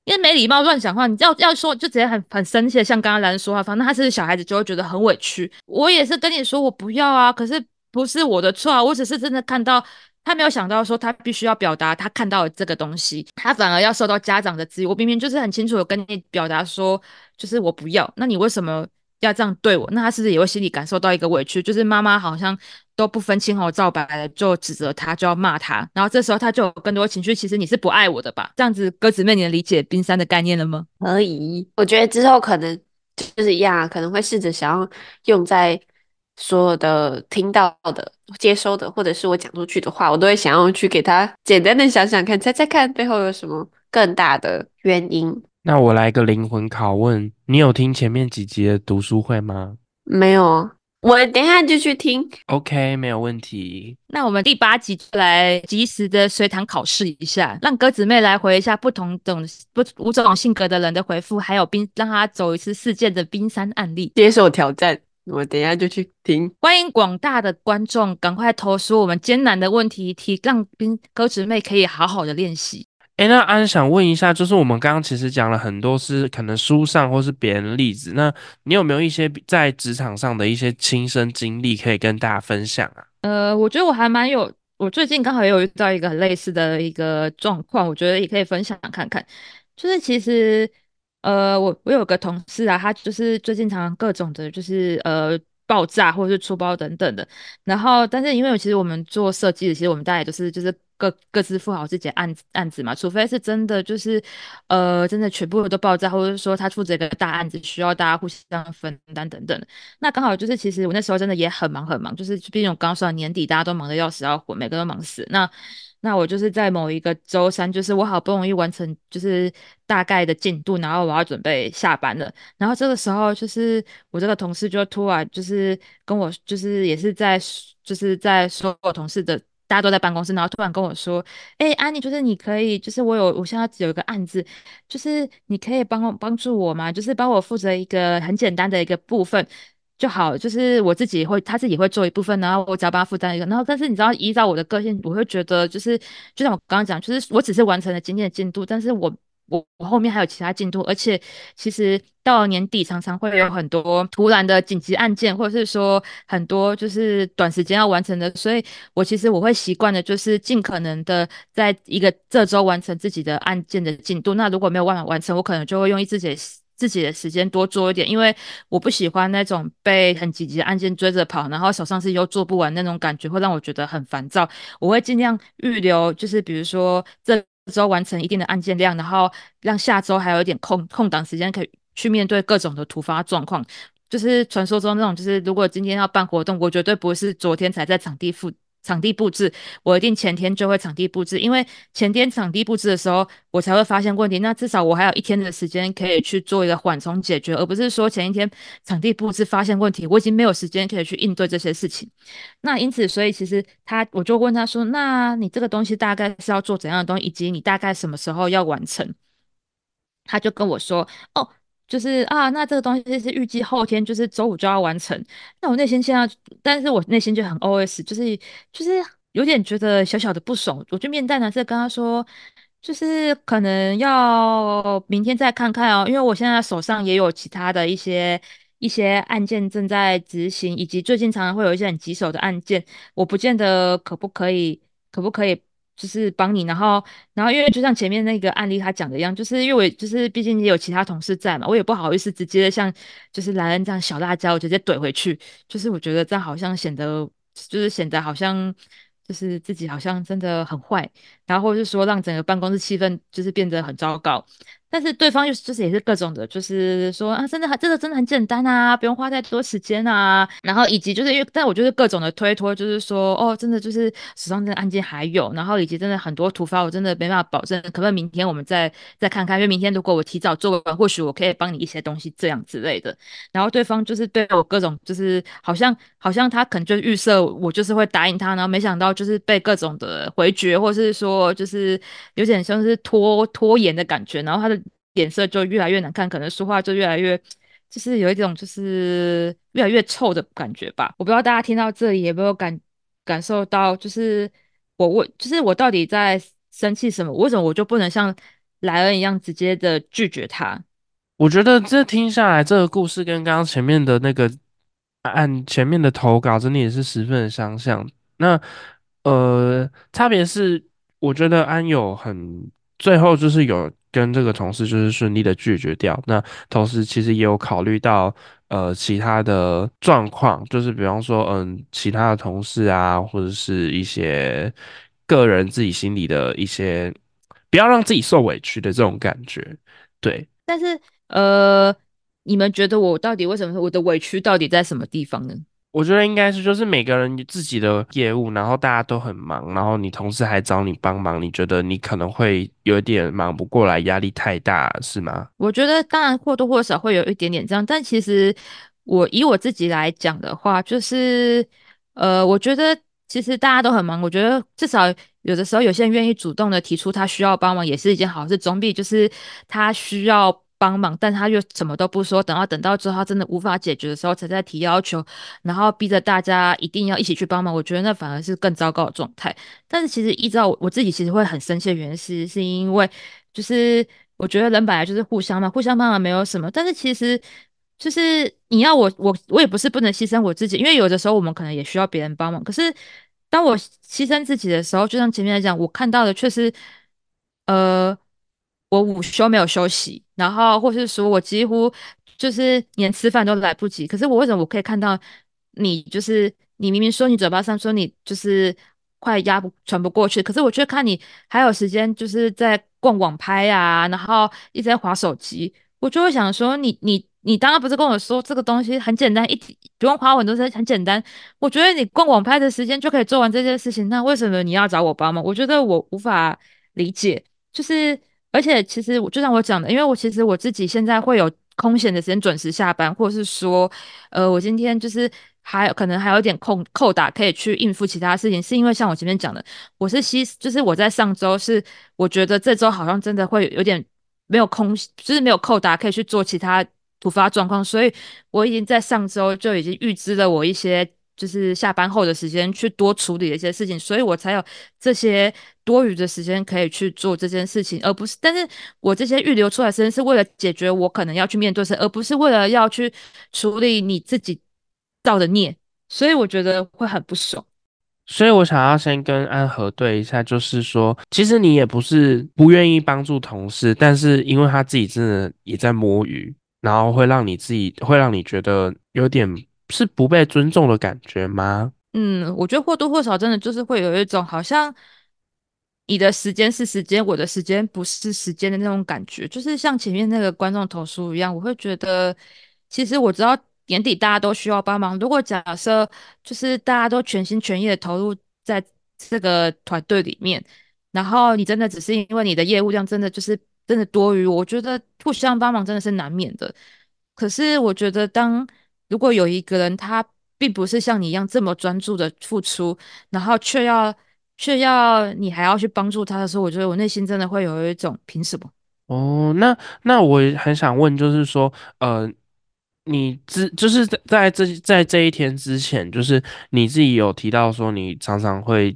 因为没礼貌乱讲话，你要要说就直接很很生气的，像刚刚兰说话，反正他是小孩子就会觉得很委屈。我也是跟你说我不要啊，可是不是我的错啊，我只是真的看到他没有想到说他必须要表达他看到的这个东西，他反而要受到家长的质疑。我明明就是很清楚的跟你表达说，就是我不要，那你为什么？要这样对我，那他是不是也会心里感受到一个委屈？就是妈妈好像都不分青红皂白的就指责他，就要骂他，然后这时候他就有更多情绪。其实你是不爱我的吧？这样子，鸽子妹，你能理解冰山的概念了吗？可以，我觉得之后可能就是一样，可能会试着想要用在所有的听到的、接收的，或者是我讲出去的话，我都会想要去给他简单的想想看，猜猜看背后有什么更大的原因。那我来个灵魂拷问，你有听前面几集的读书会吗？没有，我等下就去听。OK，没有问题。那我们第八集来及时的随堂考试一下，让鸽子妹来回一下不同种不五种性格的人的回复，还有冰让他走一次事件的冰山案例，接受挑战。我等下就去听。欢迎广大的观众赶快投出我们艰难的问题题，让冰鸽子妹可以好好的练习。哎，那安想问一下，就是我们刚刚其实讲了很多是可能书上或是别人的例子，那你有没有一些在职场上的一些亲身经历可以跟大家分享啊？呃，我觉得我还蛮有，我最近刚好也有遇到一个很类似的一个状况，我觉得也可以分享看看。就是其实，呃，我我有个同事啊，他就是最近常常各种的，就是呃。爆炸或者是出包等等的，然后但是因为其实我们做设计的，其实我们大家都是就是各各自负好自己的案子案子嘛，除非是真的就是呃真的全部都爆炸，或者说他负责一个大案子需要大家互相分担等等。那刚好就是其实我那时候真的也很忙很忙，就是毕竟我刚说年底大家都忙得要死要活，每个都忙死。那那我就是在某一个周三，就是我好不容易完成就是大概的进度，然后我要准备下班了。然后这个时候，就是我这个同事就突然就是跟我，就是也是在就是在所有同事的大家都在办公室，然后突然跟我说：“哎，安妮，就是你可以，就是我有我现在有一个案子，就是你可以帮帮助我吗？就是帮我负责一个很简单的一个部分。”就好，就是我自己会，他自己会做一部分，然后我只要帮他负担一个。然后，但是你知道，依照我的个性，我会觉得，就是就像我刚刚讲，就是我只是完成了今天的进度，但是我我我后面还有其他进度，而且其实到年底常常会有很多突然的紧急案件，或者是说很多就是短时间要完成的，所以我其实我会习惯的，就是尽可能的在一个这周完成自己的案件的进度。那如果没有办法完成，我可能就会用自己的。自己的时间多做一点，因为我不喜欢那种被很紧急的案件追着跑，然后手上事又做不完那种感觉，会让我觉得很烦躁。我会尽量预留，就是比如说这周完成一定的案件量，然后让下周还有一点空空档时间，可以去面对各种的突发状况。就是传说中那种，就是如果今天要办活动，我绝对不会是昨天才在场地附。场地布置，我一定前天就会场地布置，因为前天场地布置的时候，我才会发现问题。那至少我还有一天的时间可以去做一个缓冲解决，而不是说前一天场地布置发现问题，我已经没有时间可以去应对这些事情。那因此，所以其实他，我就问他说：“那你这个东西大概是要做怎样的东西，以及你大概什么时候要完成？”他就跟我说：“哦。”就是啊，那这个东西是预计后天，就是周五就要完成。那我内心现在，但是我内心就很 OS，就是就是有点觉得小小的不爽。我就面带难色跟他说，就是可能要明天再看看哦，因为我现在手上也有其他的一些一些案件正在执行，以及最近常常会有一些很棘手的案件，我不见得可不可以，可不可以。就是帮你，然后，然后，因为就像前面那个案例他讲的一样，就是因为我就是毕竟也有其他同事在嘛，我也不好意思直接像就是兰恩这样小辣椒直接怼回去，就是我觉得这样好像显得就是显得好像就是自己好像真的很坏，然后或者是说让整个办公室气氛就是变得很糟糕。但是对方又就是也是各种的，就是说啊，真的很这个真的很简单啊，不用花太多时间啊。然后以及就是因为，但我就是各种的推脱，就是说哦，真的就是手上这个案件还有，然后以及真的很多突发，我真的没办法保证，可不可以明天我们再再看看？因为明天如果我提早做完，或许我可以帮你一些东西这样之类的。然后对方就是对我各种就是好像好像他可能就预设我就是会答应他，然后没想到就是被各种的回绝，或是说就是有点像是拖拖延的感觉，然后他的。脸色就越来越难看，可能说话就越来越，就是有一种就是越来越臭的感觉吧。我不知道大家听到这里有没有感感受到，就是我我，就是我到底在生气什么？为什么我就不能像莱恩一样直接的拒绝他？我觉得这听下来，这个故事跟刚刚前面的那个按前面的投稿，真的也是十分的相像。那呃，差别是，我觉得安有很最后就是有。跟这个同事就是顺利的拒绝掉，那同时其实也有考虑到呃其他的状况，就是比方说嗯其他的同事啊，或者是一些个人自己心里的一些不要让自己受委屈的这种感觉，对。但是呃，你们觉得我到底为什么我的委屈到底在什么地方呢？我觉得应该是，就是每个人自己的业务，然后大家都很忙，然后你同事还找你帮忙，你觉得你可能会有点忙不过来，压力太大，是吗？我觉得当然或多或少会有一点点这样，但其实我以我自己来讲的话，就是呃，我觉得其实大家都很忙，我觉得至少有的时候有些人愿意主动的提出他需要帮忙，也是一件好事，总比就是他需要帮忙，但他又什么都不说，等到等到之后他真的无法解决的时候，才在提要求，然后逼着大家一定要一起去帮忙。我觉得那反而是更糟糕的状态。但是其实依照我我自己，其实会很生气的原因是，是因为就是我觉得人本来就是互相嘛，互相帮忙没有什么。但是其实就是你要我我我也不是不能牺牲我自己，因为有的时候我们可能也需要别人帮忙。可是当我牺牲自己的时候，就像前面来讲，我看到的却是呃。我午休没有休息，然后或是说我几乎就是连吃饭都来不及。可是我为什么我可以看到你？就是你明明说你嘴巴上说你就是快压不喘不过去，可是我却看你还有时间就是在逛网拍啊，然后一直在划手机。我就会想说，你你你刚刚不是跟我说这个东西很简单，一不用花很多时间，很简单。我觉得你逛网拍的时间就可以做完这件事情，那为什么你要找我帮忙？我觉得我无法理解，就是。而且其实我就像我讲的，因为我其实我自己现在会有空闲的时间准时下班，或者是说，呃，我今天就是还可能还有点空扣打可以去应付其他事情，是因为像我前面讲的，我是西，就是我在上周是我觉得这周好像真的会有点没有空，就是没有扣打可以去做其他突发状况，所以我已经在上周就已经预支了我一些。就是下班后的时间去多处理一些事情，所以我才有这些多余的时间可以去做这件事情，而不是。但是我这些预留出来时间是为了解决我可能要去面对事，而不是为了要去处理你自己造的孽，所以我觉得会很不爽。所以我想要先跟安核对一下，就是说，其实你也不是不愿意帮助同事，但是因为他自己真的也在摸鱼，然后会让你自己会让你觉得有点。是不被尊重的感觉吗？嗯，我觉得或多或少真的就是会有一种好像你的时间是时间，我的时间不是时间的那种感觉，就是像前面那个观众投诉一样，我会觉得其实我知道年底大家都需要帮忙。如果假设就是大家都全心全意的投入在这个团队里面，然后你真的只是因为你的业务量真的就是真的多余，我觉得互相帮忙真的是难免的。可是我觉得当如果有一个人，他并不是像你一样这么专注的付出，然后却要却要你还要去帮助他的时候，我觉得我内心真的会有一种凭什么？哦，那那我也很想问，就是说，呃，你之就是在在这在这一天之前，就是你自己有提到说，你常常会。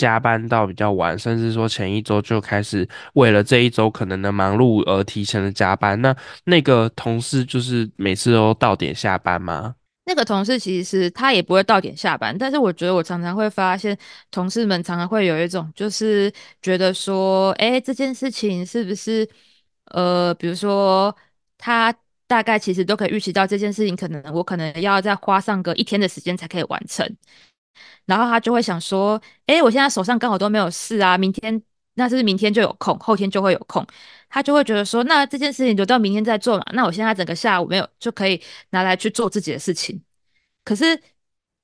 加班到比较晚，甚至说前一周就开始为了这一周可能的忙碌而提前的加班。那那个同事就是每次都到点下班吗？那个同事其实他也不会到点下班，但是我觉得我常常会发现同事们常常会有一种就是觉得说，哎，这件事情是不是呃，比如说他大概其实都可以预期到这件事情，可能我可能要再花上个一天的时间才可以完成。然后他就会想说：“哎，我现在手上刚好都没有事啊，明天那是不是明天就有空，后天就会有空？”他就会觉得说：“那这件事情留到明天再做嘛。那我现在整个下午没有，就可以拿来去做自己的事情。可是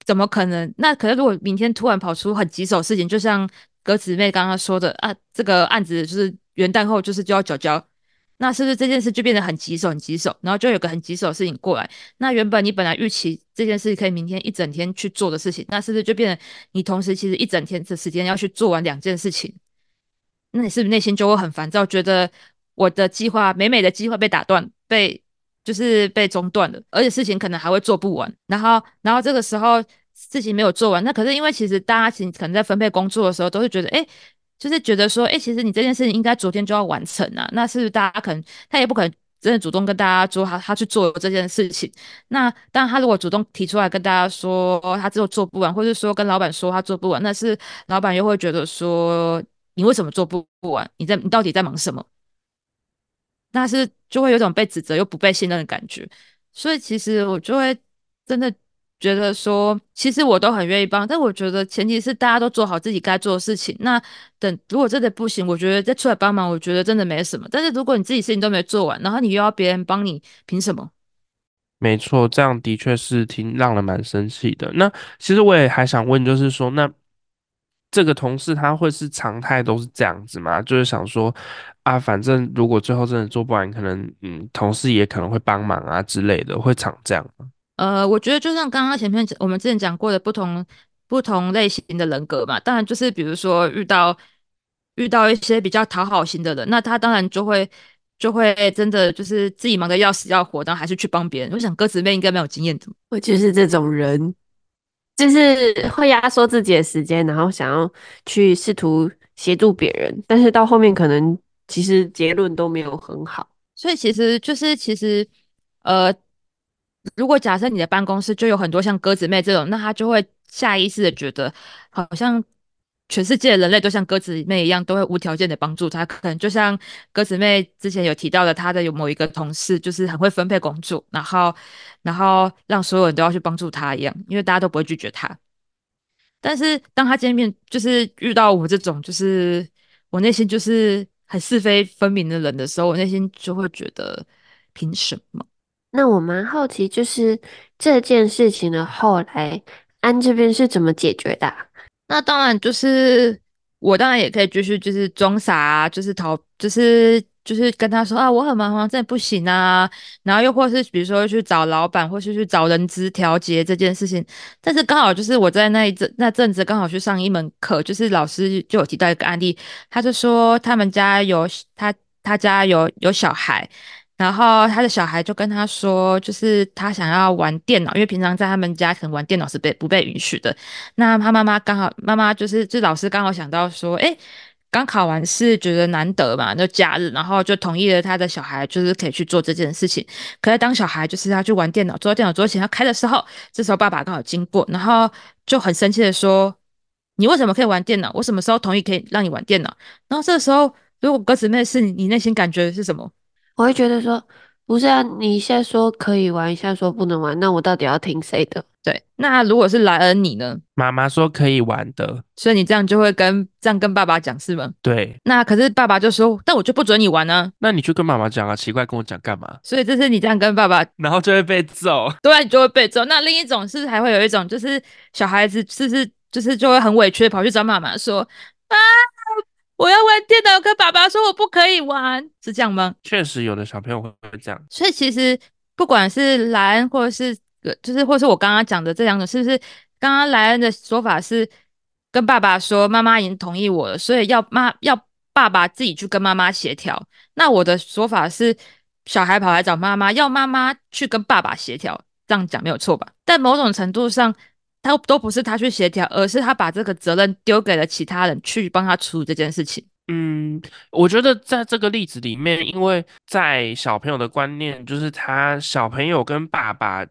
怎么可能？那可是如果明天突然跑出很棘手事情，就像鸽子妹刚刚说的啊，这个案子就是元旦后就是就要交交。”那是不是这件事就变得很棘手、很棘手，然后就有个很棘手的事情过来？那原本你本来预期这件事可以明天一整天去做的事情，那是不是就变成你同时其实一整天的时间要去做完两件事情？那你是不是内心就会很烦躁，觉得我的计划美美的计划被打断，被就是被中断了，而且事情可能还会做不完。然后，然后这个时候事情没有做完，那可是因为其实大家其实可能在分配工作的时候都是觉得，哎。就是觉得说，哎，其实你这件事情应该昨天就要完成啊。那是大家可能他也不可能真的主动跟大家说他他去做这件事情。那当然，他如果主动提出来跟大家说他之后做不完，或者说跟老板说他做不完，那是老板又会觉得说你为什么做不不完？你在你到底在忙什么？那是就会有种被指责又不被信任的感觉。所以其实我就会真的。觉得说，其实我都很愿意帮，但我觉得前提是大家都做好自己该做的事情。那等如果真的不行，我觉得再出来帮忙，我觉得真的没什么。但是如果你自己事情都没做完，然后你又要别人帮你，凭什么？没错，这样的确是挺让人蛮生气的。那其实我也还想问，就是说，那这个同事他会是常态都是这样子吗？就是想说啊，反正如果最后真的做不完，可能嗯，同事也可能会帮忙啊之类的，会常这样吗？呃，我觉得就像刚刚前面我们之前讲过的不同不同类型的人格嘛，当然就是比如说遇到遇到一些比较讨好型的人，那他当然就会就会真的就是自己忙得要死要活，然后还是去帮别人。我想鸽子妹应该没有经验的。我就是这种人，就是会压缩自己的时间，然后想要去试图协助别人，但是到后面可能其实结论都没有很好。所以其实就是其实呃，如果假设你的办公室就有很多像鸽子妹这种，那他就会下意识的觉得好像。全世界人类都像鸽子妹一样，都会无条件的帮助他。可能就像鸽子妹之前有提到的，她的有某一个同事就是很会分配工作，然后然后让所有人都要去帮助他一样，因为大家都不会拒绝他。但是当他见面就是遇到我这种就是我内心就是很是非分明的人的时候，我内心就会觉得凭什么？那我蛮好奇，就是这件事情的后来安这边是怎么解决的？那当然，就是我当然也可以继续就是装傻啊，就是逃，就是就是跟他说啊，我很忙，真的不行啊。然后又或是比如说去找老板，或是去找人资调节这件事情。但是刚好就是我在那一阵那阵子刚好去上一门课，就是老师就有提到一个案例，他就说他们家有他他家有有小孩。然后他的小孩就跟他说，就是他想要玩电脑，因为平常在他们家可能玩电脑是被不被允许的。那他妈妈刚好，妈妈就是这老师刚好想到说，哎，刚考完试觉得难得嘛，就假日，然后就同意了他的小孩就是可以去做这件事情。可是当小孩就是要去玩电脑，坐在电脑桌前要开的时候，这时候爸爸刚好经过，然后就很生气的说，你为什么可以玩电脑？我什么时候同意可以让你玩电脑？然后这时候如果鸽子妹是你内心感觉是什么？我会觉得说，不是啊，你现在说可以玩，现在说不能玩，那我到底要听谁的？对，那如果是莱恩你呢？妈妈说可以玩的，所以你这样就会跟这样跟爸爸讲是吗？对。那可是爸爸就说，但我就不准你玩呢。那你去跟妈妈讲啊，奇怪，跟我讲干嘛？所以这是你这样跟爸爸，然后就会被揍。对，你就会被揍。那另一种是还会有一种，就是小孩子是不是就是就会很委屈的跑去找妈妈说啊。我要玩电脑，跟爸爸说我不可以玩，是这样吗？确实，有的小朋友会这样。所以其实不管是莱恩，或者是就是，或是我刚刚讲的这两种，是不是刚刚莱恩的说法是跟爸爸说妈妈已经同意我了，所以要妈要爸爸自己去跟妈妈协调。那我的说法是小孩跑来找妈妈，要妈妈去跟爸爸协调，这样讲没有错吧？但某种程度上。他都不是他去协调，而是他把这个责任丢给了其他人去帮他处理这件事情。嗯，我觉得在这个例子里面，因为在小朋友的观念，就是他小朋友跟爸爸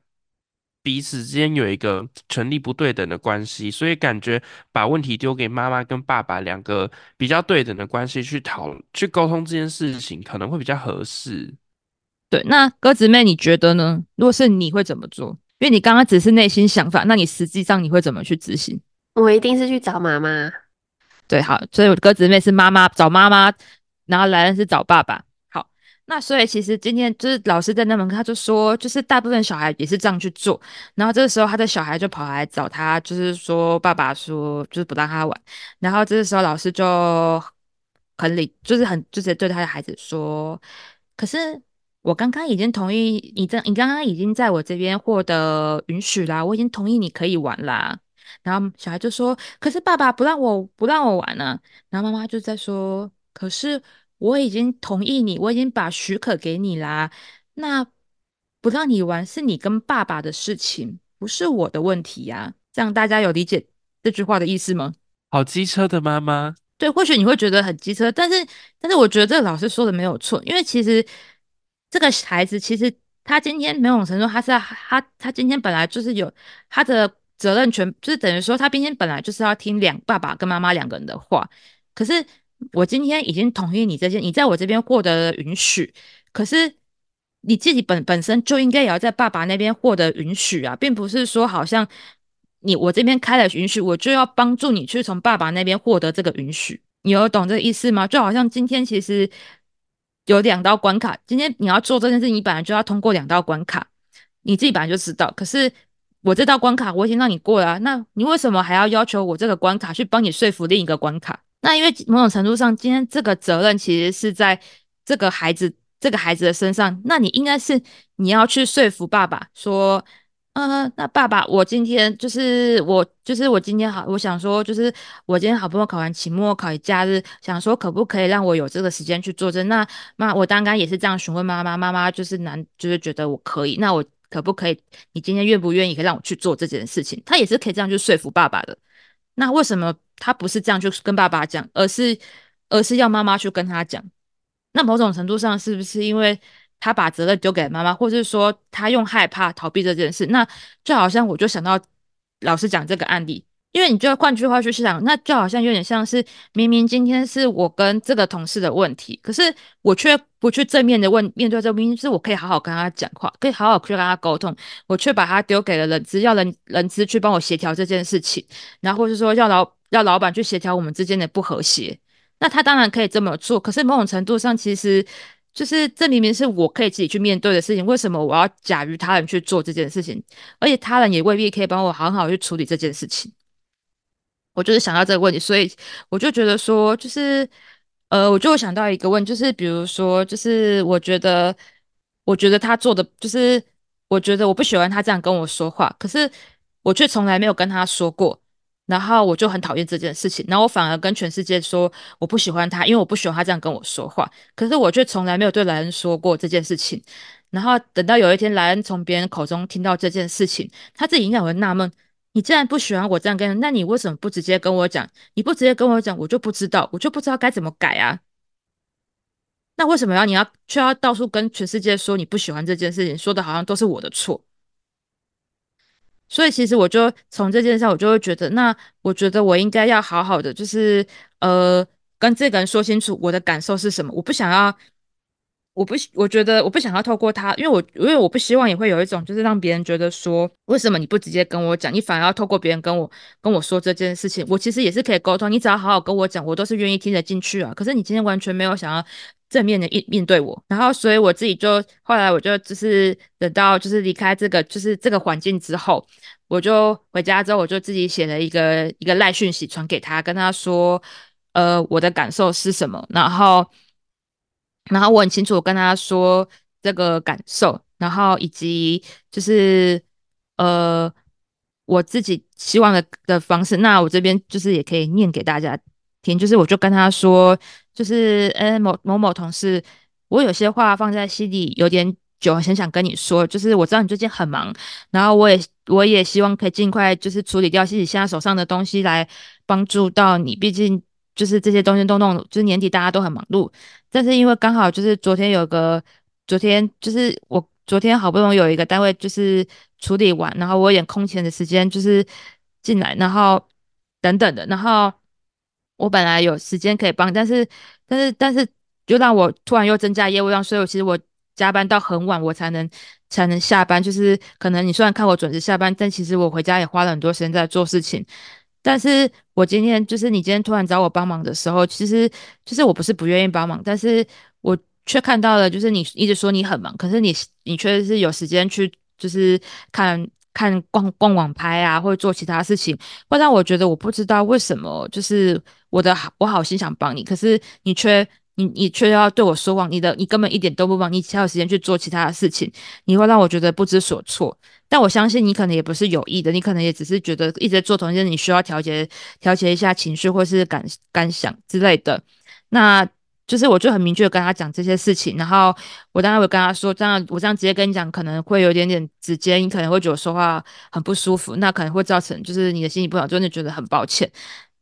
彼此之间有一个权力不对等的关系，所以感觉把问题丢给妈妈跟爸爸两个比较对等的关系去讨去沟通这件事情，可能会比较合适。对，那鸽子妹你觉得呢？如果是你会怎么做？因为你刚刚只是内心想法，那你实际上你会怎么去执行？我一定是去找妈妈。对，好，所以我的鸽子妹是妈妈找妈妈，然后来人是找爸爸。好，那所以其实今天就是老师在那门课，他就说，就是大部分小孩也是这样去做。然后这个时候他的小孩就跑来找他，就是说爸爸说就是不让他玩。然后这个时候老师就很理，就是很就是对他的孩子说，可是。我刚刚已经同意你这，你刚刚已经在我这边获得允许啦，我已经同意你可以玩啦。然后小孩就说：“可是爸爸不让我不让我玩呢。”然后妈妈就在说：“可是我已经同意你，我已经把许可给你啦。那不让你玩是你跟爸爸的事情，不是我的问题呀。”这样大家有理解这句话的意思吗？好机车的妈妈，对，或许你会觉得很机车，但是但是我觉得这个老师说的没有错，因为其实。这个孩子其实他今天某种程度，他是他他今天本来就是有他的责任权，就是等于说他今天本来就是要听两爸爸跟妈妈两个人的话。可是我今天已经同意你这件，你在我这边获得了允许，可是你自己本本身就应该也要在爸爸那边获得允许啊，并不是说好像你我这边开了允许，我就要帮助你去从爸爸那边获得这个允许。你有懂这个意思吗？就好像今天其实。有两道关卡，今天你要做这件事，你本来就要通过两道关卡，你自己本来就知道。可是我这道关卡我已经让你过了，那你为什么还要要求我这个关卡去帮你说服另一个关卡？那因为某种程度上，今天这个责任其实是在这个孩子这个孩子的身上，那你应该是你要去说服爸爸说，嗯，那爸爸，我今天就是我，就是我今天好，我想说，就是我今天好不容易考完期末考一，假日想说可不可以让我有这个时间去做这？那妈，我刚刚也是这样询问妈妈，妈妈就是难，就是觉得我可以，那我可不可以？你今天愿不愿意可以让我去做这件事情？他也是可以这样去说服爸爸的。那为什么他不是这样去跟爸爸讲，而是而是要妈妈去跟他讲？那某种程度上是不是因为？他把责任丢给妈妈，或是说他用害怕逃避这件事，那就好像我就想到老师讲这个案例，因为你就要换句话去想，那就好像有点像是明明今天是我跟这个同事的问题，可是我却不去正面的问面对这个明明是我可以好好跟他讲话，可以好好去跟他沟通，我却把他丢给了人资，要人人资去帮我协调这件事情，然后或是说要老要老板去协调我们之间的不和谐，那他当然可以这么做，可是某种程度上其实。就是这明明是我可以自己去面对的事情，为什么我要假于他人去做这件事情？而且他人也未必可以帮我很好去处理这件事情。我就是想到这个问题，所以我就觉得说，就是呃，我就想到一个问题，就是比如说，就是我觉得，我觉得他做的，就是我觉得我不喜欢他这样跟我说话，可是我却从来没有跟他说过。然后我就很讨厌这件事情，然后我反而跟全世界说我不喜欢他，因为我不喜欢他这样跟我说话。可是我却从来没有对莱恩说过这件事情。然后等到有一天莱恩从别人口中听到这件事情，他自己应该会纳闷：你既然不喜欢我这样跟，那你为什么不直接跟我讲？你不直接跟我讲，我就不知道，我就不知道该怎么改啊。那为什么要你要却要到处跟全世界说你不喜欢这件事情，说的好像都是我的错？所以其实我就从这件事，我就会觉得，那我觉得我应该要好好的，就是呃，跟这个人说清楚我的感受是什么。我不想要，我不，我觉得我不想要透过他，因为我因为我不希望也会有一种，就是让别人觉得说，为什么你不直接跟我讲，你反而要透过别人跟我跟我说这件事情。我其实也是可以沟通，你只要好好跟我讲，我都是愿意听得进去啊。可是你今天完全没有想要。正面的面面对我，然后所以我自己就后来我就就是等到就是离开这个就是这个环境之后，我就回家之后我就自己写了一个一个赖讯息传给他，跟他说，呃，我的感受是什么，然后然后我很清楚跟他说这个感受，然后以及就是呃我自己希望的的方式，那我这边就是也可以念给大家听，就是我就跟他说。就是，呃，某某某同事，我有些话放在心里有点久，很想跟你说。就是我知道你最近很忙，然后我也我也希望可以尽快就是处理掉自己现在手上的东西，来帮助到你。毕竟就是这些东西都弄，就是年底大家都很忙碌。但是因为刚好就是昨天有个，昨天就是我昨天好不容易有一个单位就是处理完，然后我有点空闲的时间就是进来，然后等等的，然后。我本来有时间可以帮，但是，但是，但是，就让我突然又增加业务量，所以我其实我加班到很晚，我才能才能下班。就是可能你虽然看我准时下班，但其实我回家也花了很多时间在做事情。但是我今天就是你今天突然找我帮忙的时候，其实就是我不是不愿意帮忙，但是我却看到了，就是你一直说你很忙，可是你你确实是有时间去就是看。看逛逛网拍啊，或者做其他事情，会让我觉得我不知道为什么，就是我的好，我好心想帮你，可是你却你你却要对我说谎，你的你根本一点都不帮，你才有时间去做其他的事情，你会让我觉得不知所措。但我相信你可能也不是有意的，你可能也只是觉得一直在做同一件事，你需要调节调节一下情绪或是感感想之类的。那。就是我就很明确跟他讲这些事情，然后我当然会跟他说，这样我这样直接跟你讲，可能会有点点直接，你可能会觉得我说话很不舒服，那可能会造成就是你的心情不好，真的觉得很抱歉。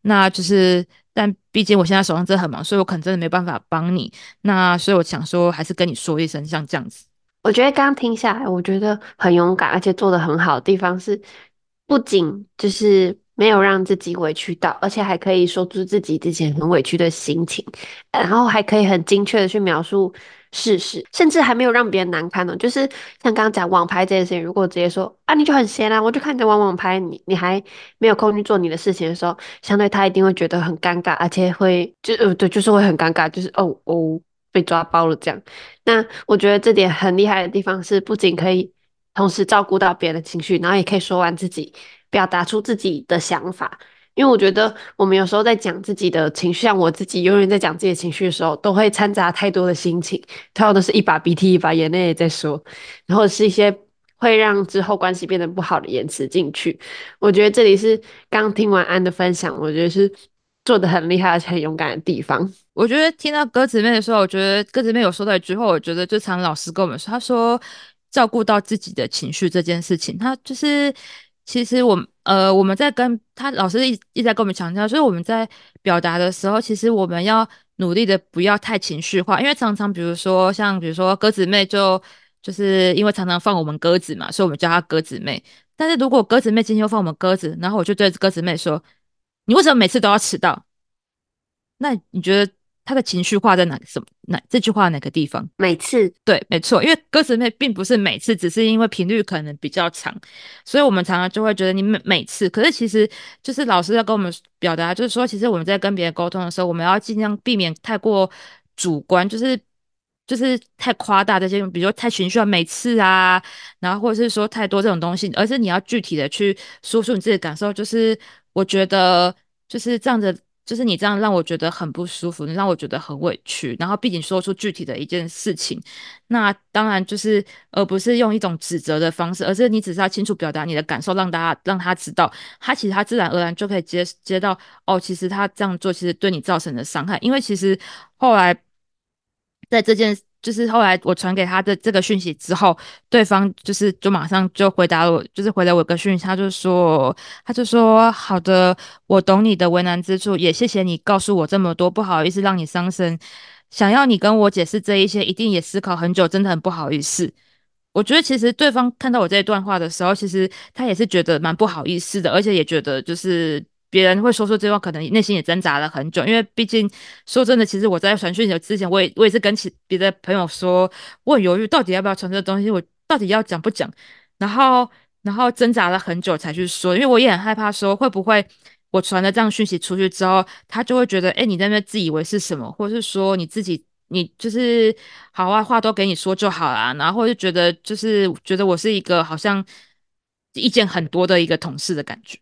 那就是，但毕竟我现在手上真的很忙，所以我可能真的没办法帮你。那所以我想说，还是跟你说一声，像这样子。我觉得刚刚听下来，我觉得很勇敢，而且做的很好的地方是，不仅就是。没有让自己委屈到，而且还可以说出自己之前很委屈的心情，然后还可以很精确的去描述事实，甚至还没有让别人难堪呢。就是像刚刚讲网拍这件事情，如果直接说啊，你就很闲啊，我就看着玩网拍，你你还没有空去做你的事情的时候，相对他一定会觉得很尴尬，而且会就呃对，就是会很尴尬，就是哦哦被抓包了这样。那我觉得这点很厉害的地方是，不仅可以同时照顾到别人的情绪，然后也可以说完自己。表达出自己的想法，因为我觉得我们有时候在讲自己的情绪，像我自己永远在讲自己的情绪的时候，都会掺杂太多的心情，他要的是一把鼻涕一把眼泪在说，然后是一些会让之后关系变得不好的言辞进去。我觉得这里是刚听完安的分享，我觉得是做的很厉害而且很勇敢的地方。我觉得听到鸽子妹的时候，我觉得鸽子妹有说到一句话，我觉得就常老师跟我们说，他说照顾到自己的情绪这件事情，他就是其实我呃我们在跟他老师一一直在跟我们强调，就是我们在表达的时候，其实我们要努力的不要太情绪化，因为常常比如说像比如说鸽子妹就就是因为常常放我们鸽子嘛，所以我们叫她鸽子妹。但是如果鸽子妹今天又放我们鸽子，然后我就对鸽子妹说：“你为什么每次都要迟到？”那你觉得她的情绪化在哪什么哪这句话哪个地方？每次对，没错，因为歌词妹并不是每次，只是因为频率可能比较长，所以我们常常就会觉得你每每次，可是其实就是老师要跟我们表达，就是说，其实我们在跟别人沟通的时候，我们要尽量避免太过主观，就是就是太夸大这些，比如说太情绪啊，每次啊，然后或者是说太多这种东西，而是你要具体的去说出你自己的感受，就是我觉得就是这样子。就是你这样让我觉得很不舒服，你让我觉得很委屈，然后毕竟说出具体的一件事情，那当然就是而不是用一种指责的方式，而是你只是要清楚表达你的感受，让大家让他知道，他其实他自然而然就可以接接到哦，其实他这样做其实对你造成的伤害，因为其实后来在这件。就是后来我传给他的这个讯息之后，对方就是就马上就回答我，就是回了我一个讯息，他就说，他就说好的，我懂你的为难之处，也谢谢你告诉我这么多，不好意思让你伤身，想要你跟我解释这一些，一定也思考很久，真的很不好意思。我觉得其实对方看到我这一段话的时候，其实他也是觉得蛮不好意思的，而且也觉得就是。别人会说出这话，可能内心也挣扎了很久，因为毕竟说真的，其实我在传讯息之前，我也我也是跟其别的朋友说，我很犹豫到底要不要传这个东西，我到底要讲不讲，然后然后挣扎了很久才去说，因为我也很害怕说会不会我传了这样讯息出去之后，他就会觉得，哎，你在那自以为是什么，或者是说你自己你就是好啊，话都给你说就好啦，然后就觉得就是觉得我是一个好像意见很多的一个同事的感觉。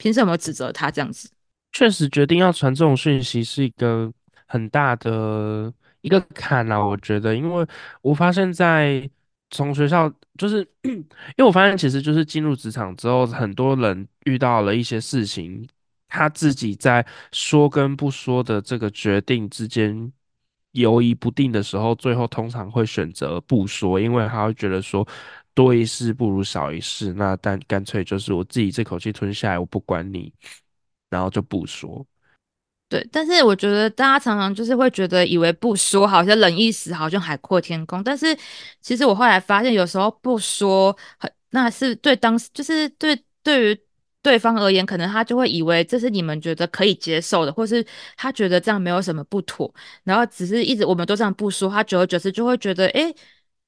凭什么指责他这样子？确实，决定要传这种讯息是一个很大的一个坎啊！我觉得，因为我发现，在从学校，就是 因为我发现，其实就是进入职场之后，很多人遇到了一些事情，他自己在说跟不说的这个决定之间犹疑不定的时候，最后通常会选择不说，因为他会觉得说。多一事不如少一事，那但干脆就是我自己这口气吞下来，我不管你，然后就不说。对，但是我觉得大家常常就是会觉得，以为不说好像冷意思，好像海阔天空。但是其实我后来发现，有时候不说，那是对当时就是对对于对方而言，可能他就会以为这是你们觉得可以接受的，或是他觉得这样没有什么不妥，然后只是一直我们都这样不说，他久而久之就会觉得，哎。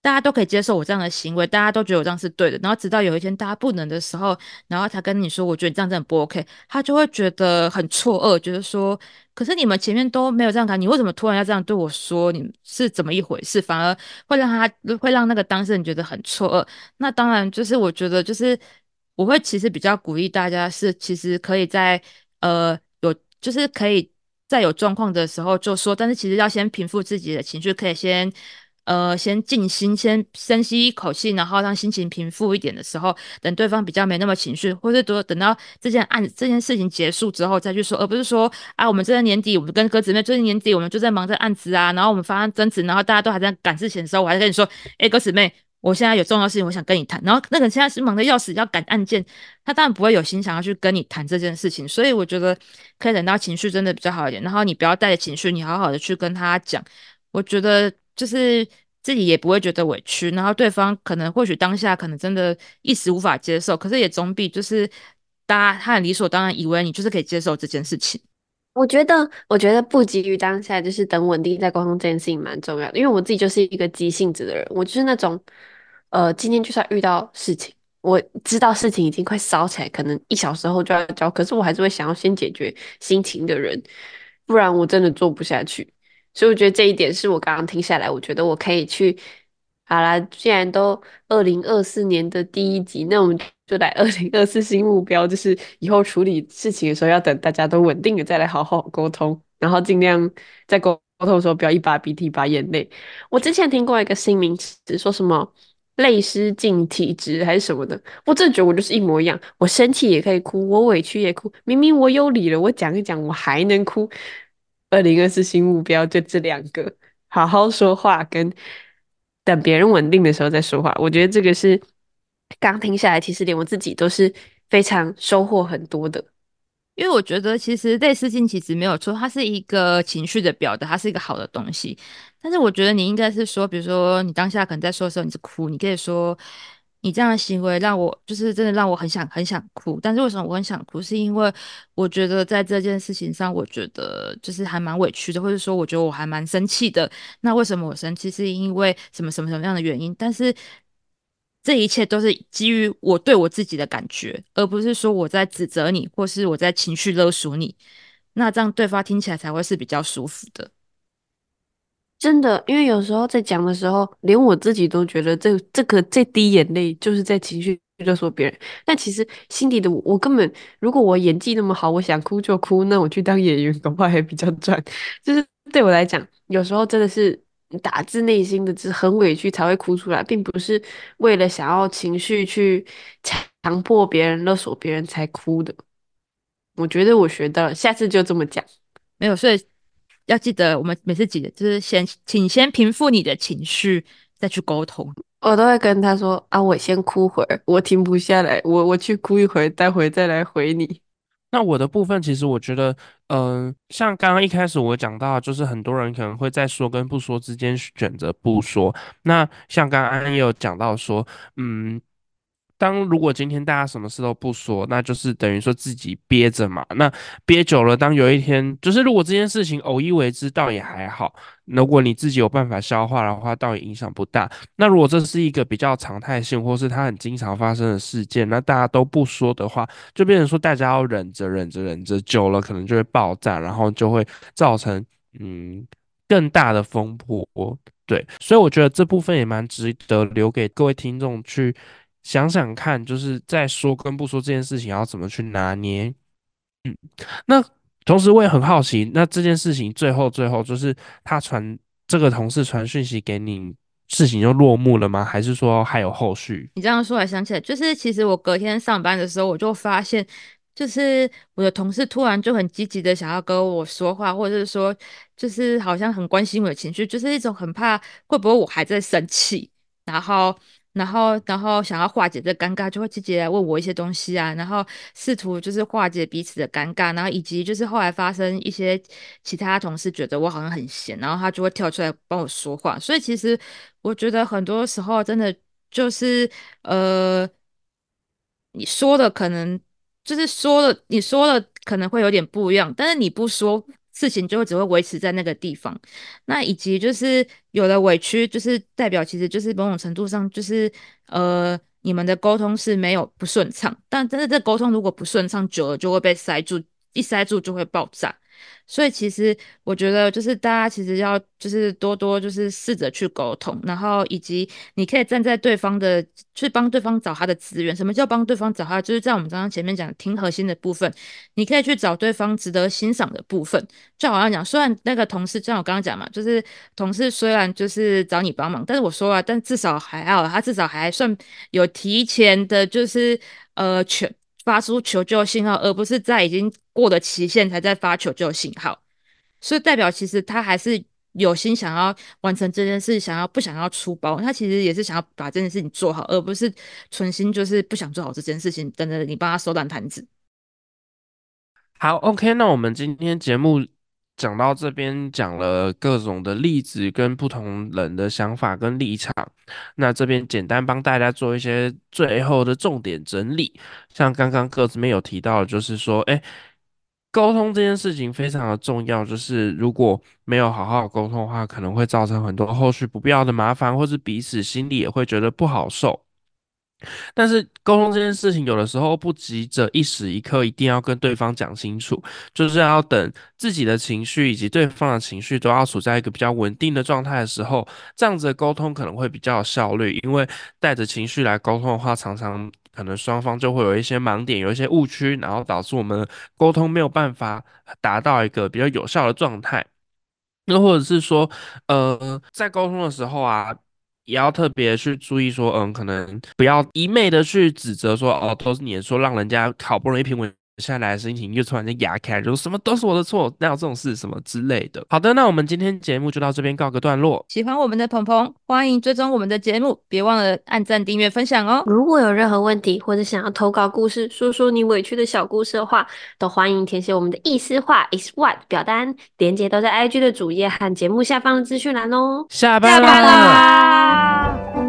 大家都可以接受我这样的行为，大家都觉得我这样是对的。然后直到有一天大家不能的时候，然后他跟你说：“我觉得你这样真的不 OK。”他就会觉得很错愕，觉得说：“可是你们前面都没有这样谈，你为什么突然要这样对我说？你是怎么一回事？”反而会让他会让那个当事人觉得很错愕。那当然就是我觉得就是我会其实比较鼓励大家是其实可以在呃有就是可以在有状况的时候就说，但是其实要先平复自己的情绪，可以先。呃，先静心，先深吸一口气，然后让心情平复一点的时候，等对方比较没那么情绪，或者说等到这件案这件事情结束之后再去说，而不是说啊，我们这个年底，我们跟哥姊妹，最近年底我们就在忙这案子啊，然后我们发生争执，然后大家都还在赶事情的时候，我还跟你说，哎，哥姊妹，我现在有重要事情，我想跟你谈。然后那个现在是忙的要死，要赶案件，他当然不会有心想要去跟你谈这件事情。所以我觉得可以等到情绪真的比较好一点，然后你不要带着情绪，你好好的去跟他讲。我觉得。就是自己也不会觉得委屈，然后对方可能或许当下可能真的一时无法接受，可是也总比就是大家他很理所当然以为你就是可以接受这件事情。我觉得，我觉得不急于当下，就是等稳定再沟通这件事情蛮重要的。因为我自己就是一个急性子的人，我就是那种呃，今天就算遇到事情，我知道事情已经快烧起来，可能一小时后就要交，可是我还是会想要先解决心情的人，不然我真的做不下去。所以我觉得这一点是我刚刚听下来，我觉得我可以去。好啦，既然都二零二四年的第一集，那我们就来二零二四新目标，就是以后处理事情的时候，要等大家都稳定了再来好好沟通，然后尽量在沟沟通的时候不要一把鼻涕一把眼泪。我之前听过一个新名词，说什么泪失禁体质还是什么的，我真的觉得我就是一模一样。我生气也可以哭，我委屈也哭。明明我有理了，我讲一讲我还能哭。二零二四新目标就这两个：好好说话跟等别人稳定的时候再说话。我觉得这个是刚听下来，其实连我自己都是非常收获很多的。因为我觉得其实类似性其实没有错，它是一个情绪的表达，它是一个好的东西。但是我觉得你应该是说，比如说你当下可能在说的时候你是哭，你可以说你这样的行为让我就是真的让我很想很想哭。但是为什么我很想哭？是因为我觉得在这件事情上，我觉得就是还蛮委屈的，或者说我觉得我还蛮生气的。那为什么我生气？是因为什么什么什么样的原因？但是。这一切都是基于我对我自己的感觉，而不是说我在指责你，或是我在情绪勒索你。那这样对方听起来才会是比较舒服的。真的，因为有时候在讲的时候，连我自己都觉得这这个这滴眼泪就是在情绪勒索别人。但其实心底的我，根本如果我演技那么好，我想哭就哭，那我去当演员，恐怕还比较赚。就是对我来讲，有时候真的是。打自内心的，只很委屈才会哭出来，并不是为了想要情绪去强迫别人、勒索别人才哭的。我觉得我学到了，下次就这么讲。没有，所以要记得，我们每次记得就是先，请先平复你的情绪，再去沟通。我都会跟他说啊，我先哭会儿，我停不下来，我我去哭一会儿，待会再来回你。那我的部分，其实我觉得，嗯，像刚刚一开始我讲到，就是很多人可能会在说跟不说之间选择不说。那像刚刚安安也有讲到说，嗯。当如果今天大家什么事都不说，那就是等于说自己憋着嘛。那憋久了，当有一天，就是如果这件事情偶一为之，倒也还好。如果你自己有办法消化的话，倒也影响不大。那如果这是一个比较常态性，或是它很经常发生的事件，那大家都不说的话，就变成说大家要忍着、忍着、忍着，久了可能就会爆炸，然后就会造成嗯更大的风波。对，所以我觉得这部分也蛮值得留给各位听众去。想想看，就是在说跟不说这件事情要怎么去拿捏。嗯，那同时我也很好奇，那这件事情最后最后就是他传这个同事传讯息给你，事情就落幕了吗？还是说还有后续？你这样说，我想起来，就是其实我隔天上班的时候，我就发现，就是我的同事突然就很积极的想要跟我说话，或者是说，就是好像很关心我的情绪，就是一种很怕会不会我还在生气，然后。然后，然后想要化解这尴尬，就会积极来问我一些东西啊，然后试图就是化解彼此的尴尬，然后以及就是后来发生一些其他同事觉得我好像很闲，然后他就会跳出来帮我说话。所以其实我觉得很多时候真的就是呃，你说的可能就是说了，你说了可能会有点不一样，但是你不说。事情就会只会维持在那个地方，那以及就是有了委屈，就是代表其实就是某种程度上就是呃你们的沟通是没有不顺畅，但真的这沟通如果不顺畅久了就会被塞住，一塞住就会爆炸。所以其实我觉得，就是大家其实要就是多多就是试着去沟通，然后以及你可以站在对方的去帮对方找他的资源。什么叫帮对方找他？就是在我们刚刚前面讲听核心的部分，你可以去找对方值得欣赏的部分。就好像讲，虽然那个同事，像我刚刚讲嘛，就是同事虽然就是找你帮忙，但是我说了，但至少还好，他至少还算有提前的，就是呃全。发出求救信号，而不是在已经过了期限才在发求救信号，所以代表其实他还是有心想要完成这件事，想要不想要出包，他其实也是想要把这件事情做好，而不是存心就是不想做好这件事情，等着你帮他收烂摊子。好，OK，那我们今天节目。讲到这边，讲了各种的例子跟不同人的想法跟立场。那这边简单帮大家做一些最后的重点整理。像刚刚各自没有提到，就是说，哎，沟通这件事情非常的重要。就是如果没有好好沟通的话，可能会造成很多后续不必要的麻烦，或是彼此心里也会觉得不好受。但是沟通这件事情，有的时候不急着一时一刻一定要跟对方讲清楚，就是要等自己的情绪以及对方的情绪都要处在一个比较稳定的状态的时候，这样子的沟通可能会比较有效率。因为带着情绪来沟通的话，常常可能双方就会有一些盲点，有一些误区，然后导致我们沟通没有办法达到一个比较有效的状态。又或者是说，呃，在沟通的时候啊。也要特别去注意说，嗯，可能不要一昧的去指责说，哦，都是你说，让人家好不容易平稳下来的心情又突然间压开，就什么都是我的错，哪有这种事什么之类的。好的，那我们今天节目就到这边告个段落。喜欢我们的鹏鹏，欢迎追踪我们的节目，别忘了按赞、订阅、分享哦。如果有任何问题，或者想要投稿故事，说说你委屈的小故事的话，都欢迎填写我们的意思话 is what 表单，链接都在 IG 的主页和节目下方的资讯栏哦。下班下班。啦！